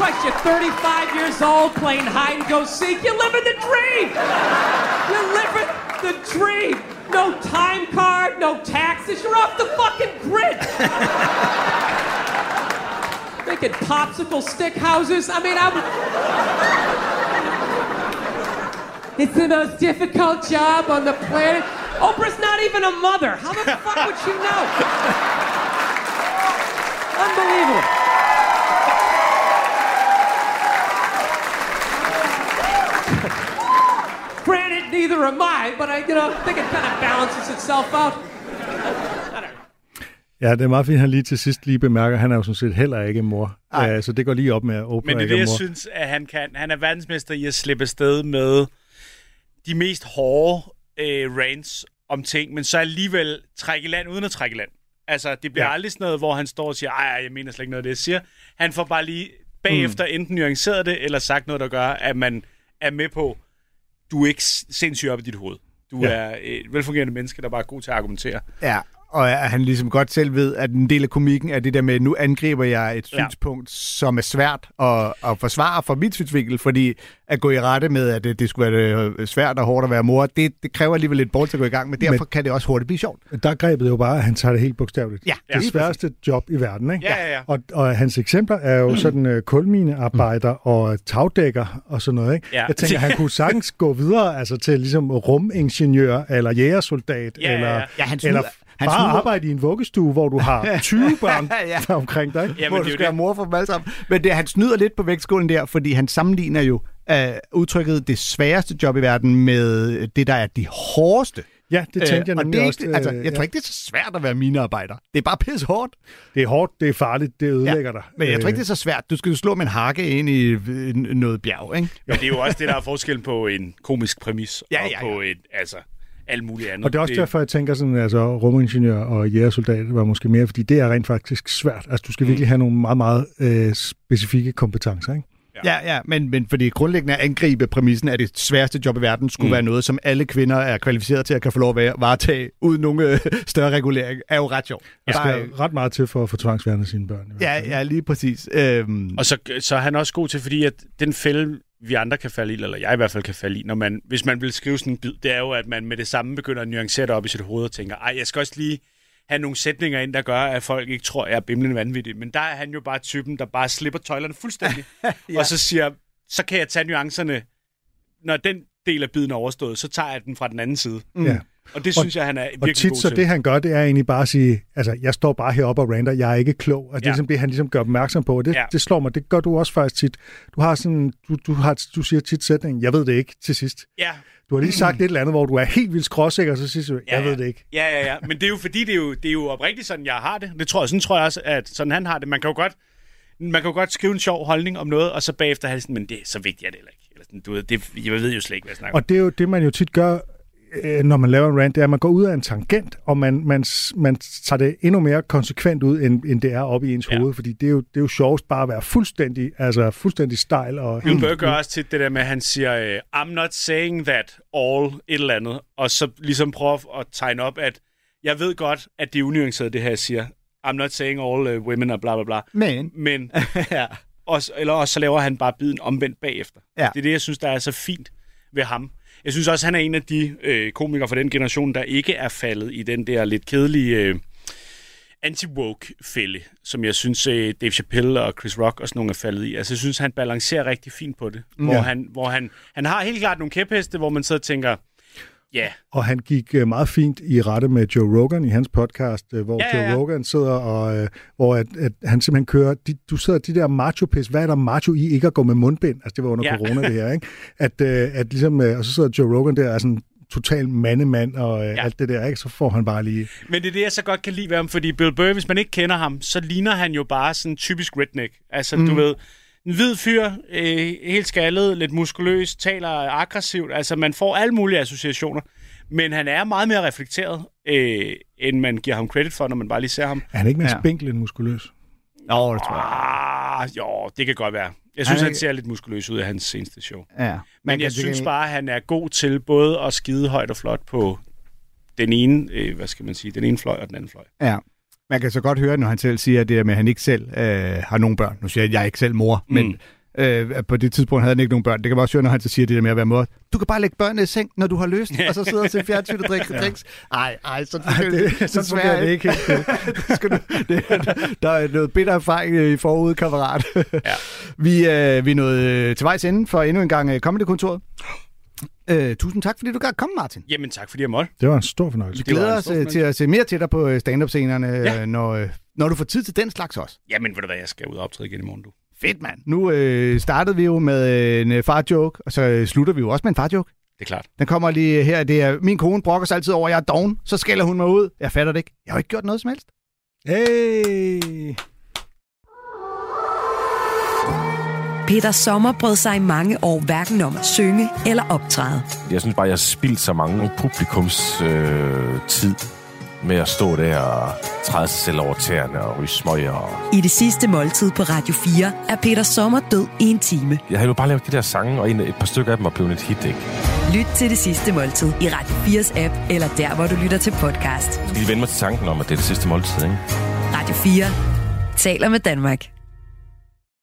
Christ, you're 35 years old playing hide and go seek. You're living the dream. You're living the dream. No time card, no taxes. You're off the fucking grid. Making popsicle stick houses. I mean, I'm. It's the most difficult job on the planet. Oprah's not even a mother. How the fuck would she know? Unbelievable. Granted, neither am I, but I, you know, think it kind of balances itself out. Ja, det er meget fint, at han lige til sidst lige bemærker, at han er jo sådan set heller ikke mor. Ej. Uh, så det går lige op med, at Oprah Men det er det, jeg mor. synes, at han kan. Han er verdensmester i at slippe afsted med de mest hårde øh, rants om ting, men så alligevel trække land uden at trække land. Altså, det bliver ja. Aldrig sådan noget, hvor han står og siger, ej, jeg mener slet ikke noget af det, jeg siger. Han får bare lige bagefter mm. enten nuanceret det, eller sagt noget, der gør, at man er med på, du er ikke sindssygt op i dit hoved. Du. Ja. er et velfungerende menneske, der bare er god til at argumentere. Ja, og at han ligesom godt selv ved, at en del af komikken er det der med, at nu angriber jeg et Ja. synspunkt, som er svært at, at forsvare fra mit synsvinkel, fordi at gå i rette med, at det, det skulle være øh, svært og hårdt at være mor, det, det kræver alligevel lidt bold til at gå i gang med. Derfor Men- kan det også hurtigt blive sjovt. Der er grebet jo bare, at han tager det helt bogstaveligt. Ja, det lige sværeste job i verden, ikke? Ja, ja, ja. Og, og hans eksempler er jo sådan uh, kulminearbejder og tagdækker og sådan noget, ikke? Ja. Jeg tænker, han kunne sagtens gå videre altså til ligesom rumingeniør eller jægersoldat, Ja, ja, eller, ja. Ja, han eller snyder- han bare snyder- arbejde i en vuggestue, hvor du har [LAUGHS] 20 børn [LAUGHS] Ja. ja. omkring dig. ikke? Jamen, hvor det du er skal have det. mor for dem alle sammen. Men det, han snyder lidt på vægtskålen der, fordi han sammenligner jo uh, udtrykket det sværeste job i verden med det, der er de hårdeste. Ja, det tænkte jeg Øh, og nemlig det er også. ikke, altså, øh, jeg tror ikke, det er så svært at være minearbejder. Det er bare pisse hårdt. Det er hårdt, det er farligt, det ødelægger dig. Men jeg tror Øh, ikke, det er så svært. Du skal jo slå med en hakke ind i øh, noget bjerg, ikke? Men det er jo også det, der er forskellen på en komisk præmis Ja, og ja, på et, altså, alt muligt andet. Og det er også derfor, jeg tænker sådan, altså rumingeniør og jægersoldat var måske mere, fordi det er rent faktisk svært. Altså, du skal virkelig have nogle meget, meget øh, specifikke kompetencer, ikke? Ja, ja, men, men fordi grundlæggende at angribe præmissen, at det sværeste job i verden skulle mm. være noget, som alle kvinder er kvalificeret til at kan få lov at være- varetage, uden nogen øh, større regulering, er jo ret sjovt. Der skal er- ret meget til for at få tvangsværende sine børn. Ja, ja, lige præcis. Øhm, Og så, så er han også god til, fordi at den fælde, vi andre kan falde i, eller jeg i hvert fald kan falde i, når man, hvis man vil skrive sådan en bid, det er jo, at man med det samme begynder at nuancere det op i sit hoved og tænker, ej, jeg skal også lige have nogle sætninger ind, der gør, at folk ikke tror, jeg er bimlende vanvittig. Men der er han jo bare typen, der bare slipper tøjlerne fuldstændig. [LAUGHS] ja. Og så siger, så kan jeg tage nuancerne, når den del af biden er overstået, så tager jeg den fra den anden side. Mm. Ja. Og det Og- synes jeg, han er Og virkelig tit god så til. det, han gør, det er egentlig bare at sige, altså, jeg står bare heroppe og ranter, jeg er ikke klog. Altså, det er Ja. ligesom det, han ligesom gør opmærksom på. Og Det, Ja. det slår mig, det gør du også faktisk tit. Du har sådan, du, du, har, du siger tit sætningen, jeg ved det ikke, til sidst. Ja, Du har lige sagt et eller andet, hvor du er helt vildt skråsikker, og så siger du, jeg Ja, ved det ikke. Ja, ja, ja. Men det er jo fordi, det er jo, det er jo oprigtigt sådan, jeg har det. Det tror jeg, sådan tror jeg også, at sådan han har det. Man kan jo godt, man kan jo godt skrive en sjov holdning om noget, og så bagefter have sådan, men det, så vigtigt er det heller ikke. Eller sådan, du ved, det, jeg ved jo slet ikke, hvad jeg snakker. Og det er jo det, man jo tit gør, øh, når man laver en rant, det er, at man går ud af en tangent, og man, man, man tager det endnu mere konsekvent ud, end, end det er oppe i ens Ja. hoved, fordi det er, jo, det er jo sjovest bare at være fuldstændig, altså fuldstændig stejl. Og Bill Burr gør også tit det der med, at han siger, øh, I'm not saying that all et eller andet, og så ligesom prøver at tegne op, at jeg ved godt, at det er unuanceret, det her, jeg siger. I'm not saying all uh, women og bla bla bla. men, Men, [LAUGHS] ja. også, eller også så laver han bare biden omvendt bagefter. Ja. Det er det, jeg synes, der er så fint ved ham. Jeg synes også, han er en af de øh, komikere fra den generation, der ikke er faldet i den der lidt kedelige øh, anti-woke-fælde, som jeg synes, øh, Dave Chappelle og Chris Rock og sådan nogle er faldet i. Altså, jeg synes, han balancerer rigtig fint på det. Hvor, Ja. han, hvor han, han har helt klart nogle kæpheste, hvor man sidder og tænker, ja, Og han gik øh, meget fint i rette med Joe Rogan i hans podcast, øh, hvor Ja, ja, ja. Joe Rogan sidder og øh, hvor at, at han simpelthen kører, de, du sidder de der macho-pis, hvad er der macho i ikke at gå med mundbind? Altså det var under Ja. corona det her, ikke? At, at ligesom, og så sidder Joe Rogan der og er sådan total mandemand og øh, Ja. alt det der, ikke? Så får han bare lige... Men det er det, jeg så godt kan lide ved ham, fordi Bill Burr, hvis man ikke kender ham, så ligner han jo bare sådan typisk redneck. Altså, mm. du ved, en hvid fyr, øh, helt skaldet, lidt muskuløs, taler aggressivt. Altså, man får alle mulige associationer. Men han er meget mere reflekteret, øh, end man giver ham credit for, når man bare lige ser ham. Er han ikke mere Ja. spinkel end muskuløs? Nå, det tror jeg. Ah, jo, det kan godt være. Jeg synes, Han han, er- ser lidt muskuløs ud af hans seneste show. Ja. Men jeg synes gengæld- bare, at han er god til både at skide højt og flot på den ene, øh, hvad skal man sige, den ene fløj og den anden fløj. Ja. Man kan så godt høre, når han selv siger det der med, at han ikke selv øh, har nogen børn. Nu siger jeg, at jeg er ikke selv mor, mm. men øh, på det tidspunkt havde han ikke nogen børn. Det kan man også høre, når han så siger det der med at være mor. Du kan bare lægge børnene i seng, når du har lyst, og så sidder og se fjernsyn og drikke [LAUGHS] drinks. Ej, ej, så, Ej, det, så fungerer det ikke [LAUGHS] skal du, det, der er noget bitter erfaring øh, i forude, kammerat. ja. [LAUGHS] vi, øh, vi er nået øh, til vejs ende for endnu en gang øh, Comedy-kontoret. Øh, tusind tak, fordi du gad komme, Martin. Jamen tak, fordi jeg måtte. Det var en stor fornøjelse. Vi glæder os øh, til at se mere til dig på øh, stand-up-scenerne, Ja. ja. når, øh, når du får tid til den slags også. Jamen, ved du hvad, jeg skal ud og optræde igen i morgen, du. Fedt, mand. Nu øh, startede vi jo med øh, en øh, far-joke, og så øh, slutter vi jo også med en far-joke. Det er klart. Den kommer lige her. Det er, min kone brokker sig altid over, at jeg er doven. Så skælder hun mig ud. Jeg fatter det ikke. Jeg har ikke gjort noget som helst. Hey! Peter Sommer brød sig i mange år hverken om at synge eller optræde. Jeg synes bare, jeg har spildt så mange publikums øh, tid med at stå der og træde sig selv over tæerne og ryge smøger. Og... I det sidste måltid på Radio 4 er Peter Sommer død i en time. Jeg har jo bare lavet de der sange, og et par stykker af dem er blevet et hit, ikke? Lyt til det sidste måltid i Radio 4's app, eller der, hvor du lytter til podcast. Jeg skal lige vende mig til tanken om, at det er det sidste måltid, ikke? Radio 4 taler med Danmark.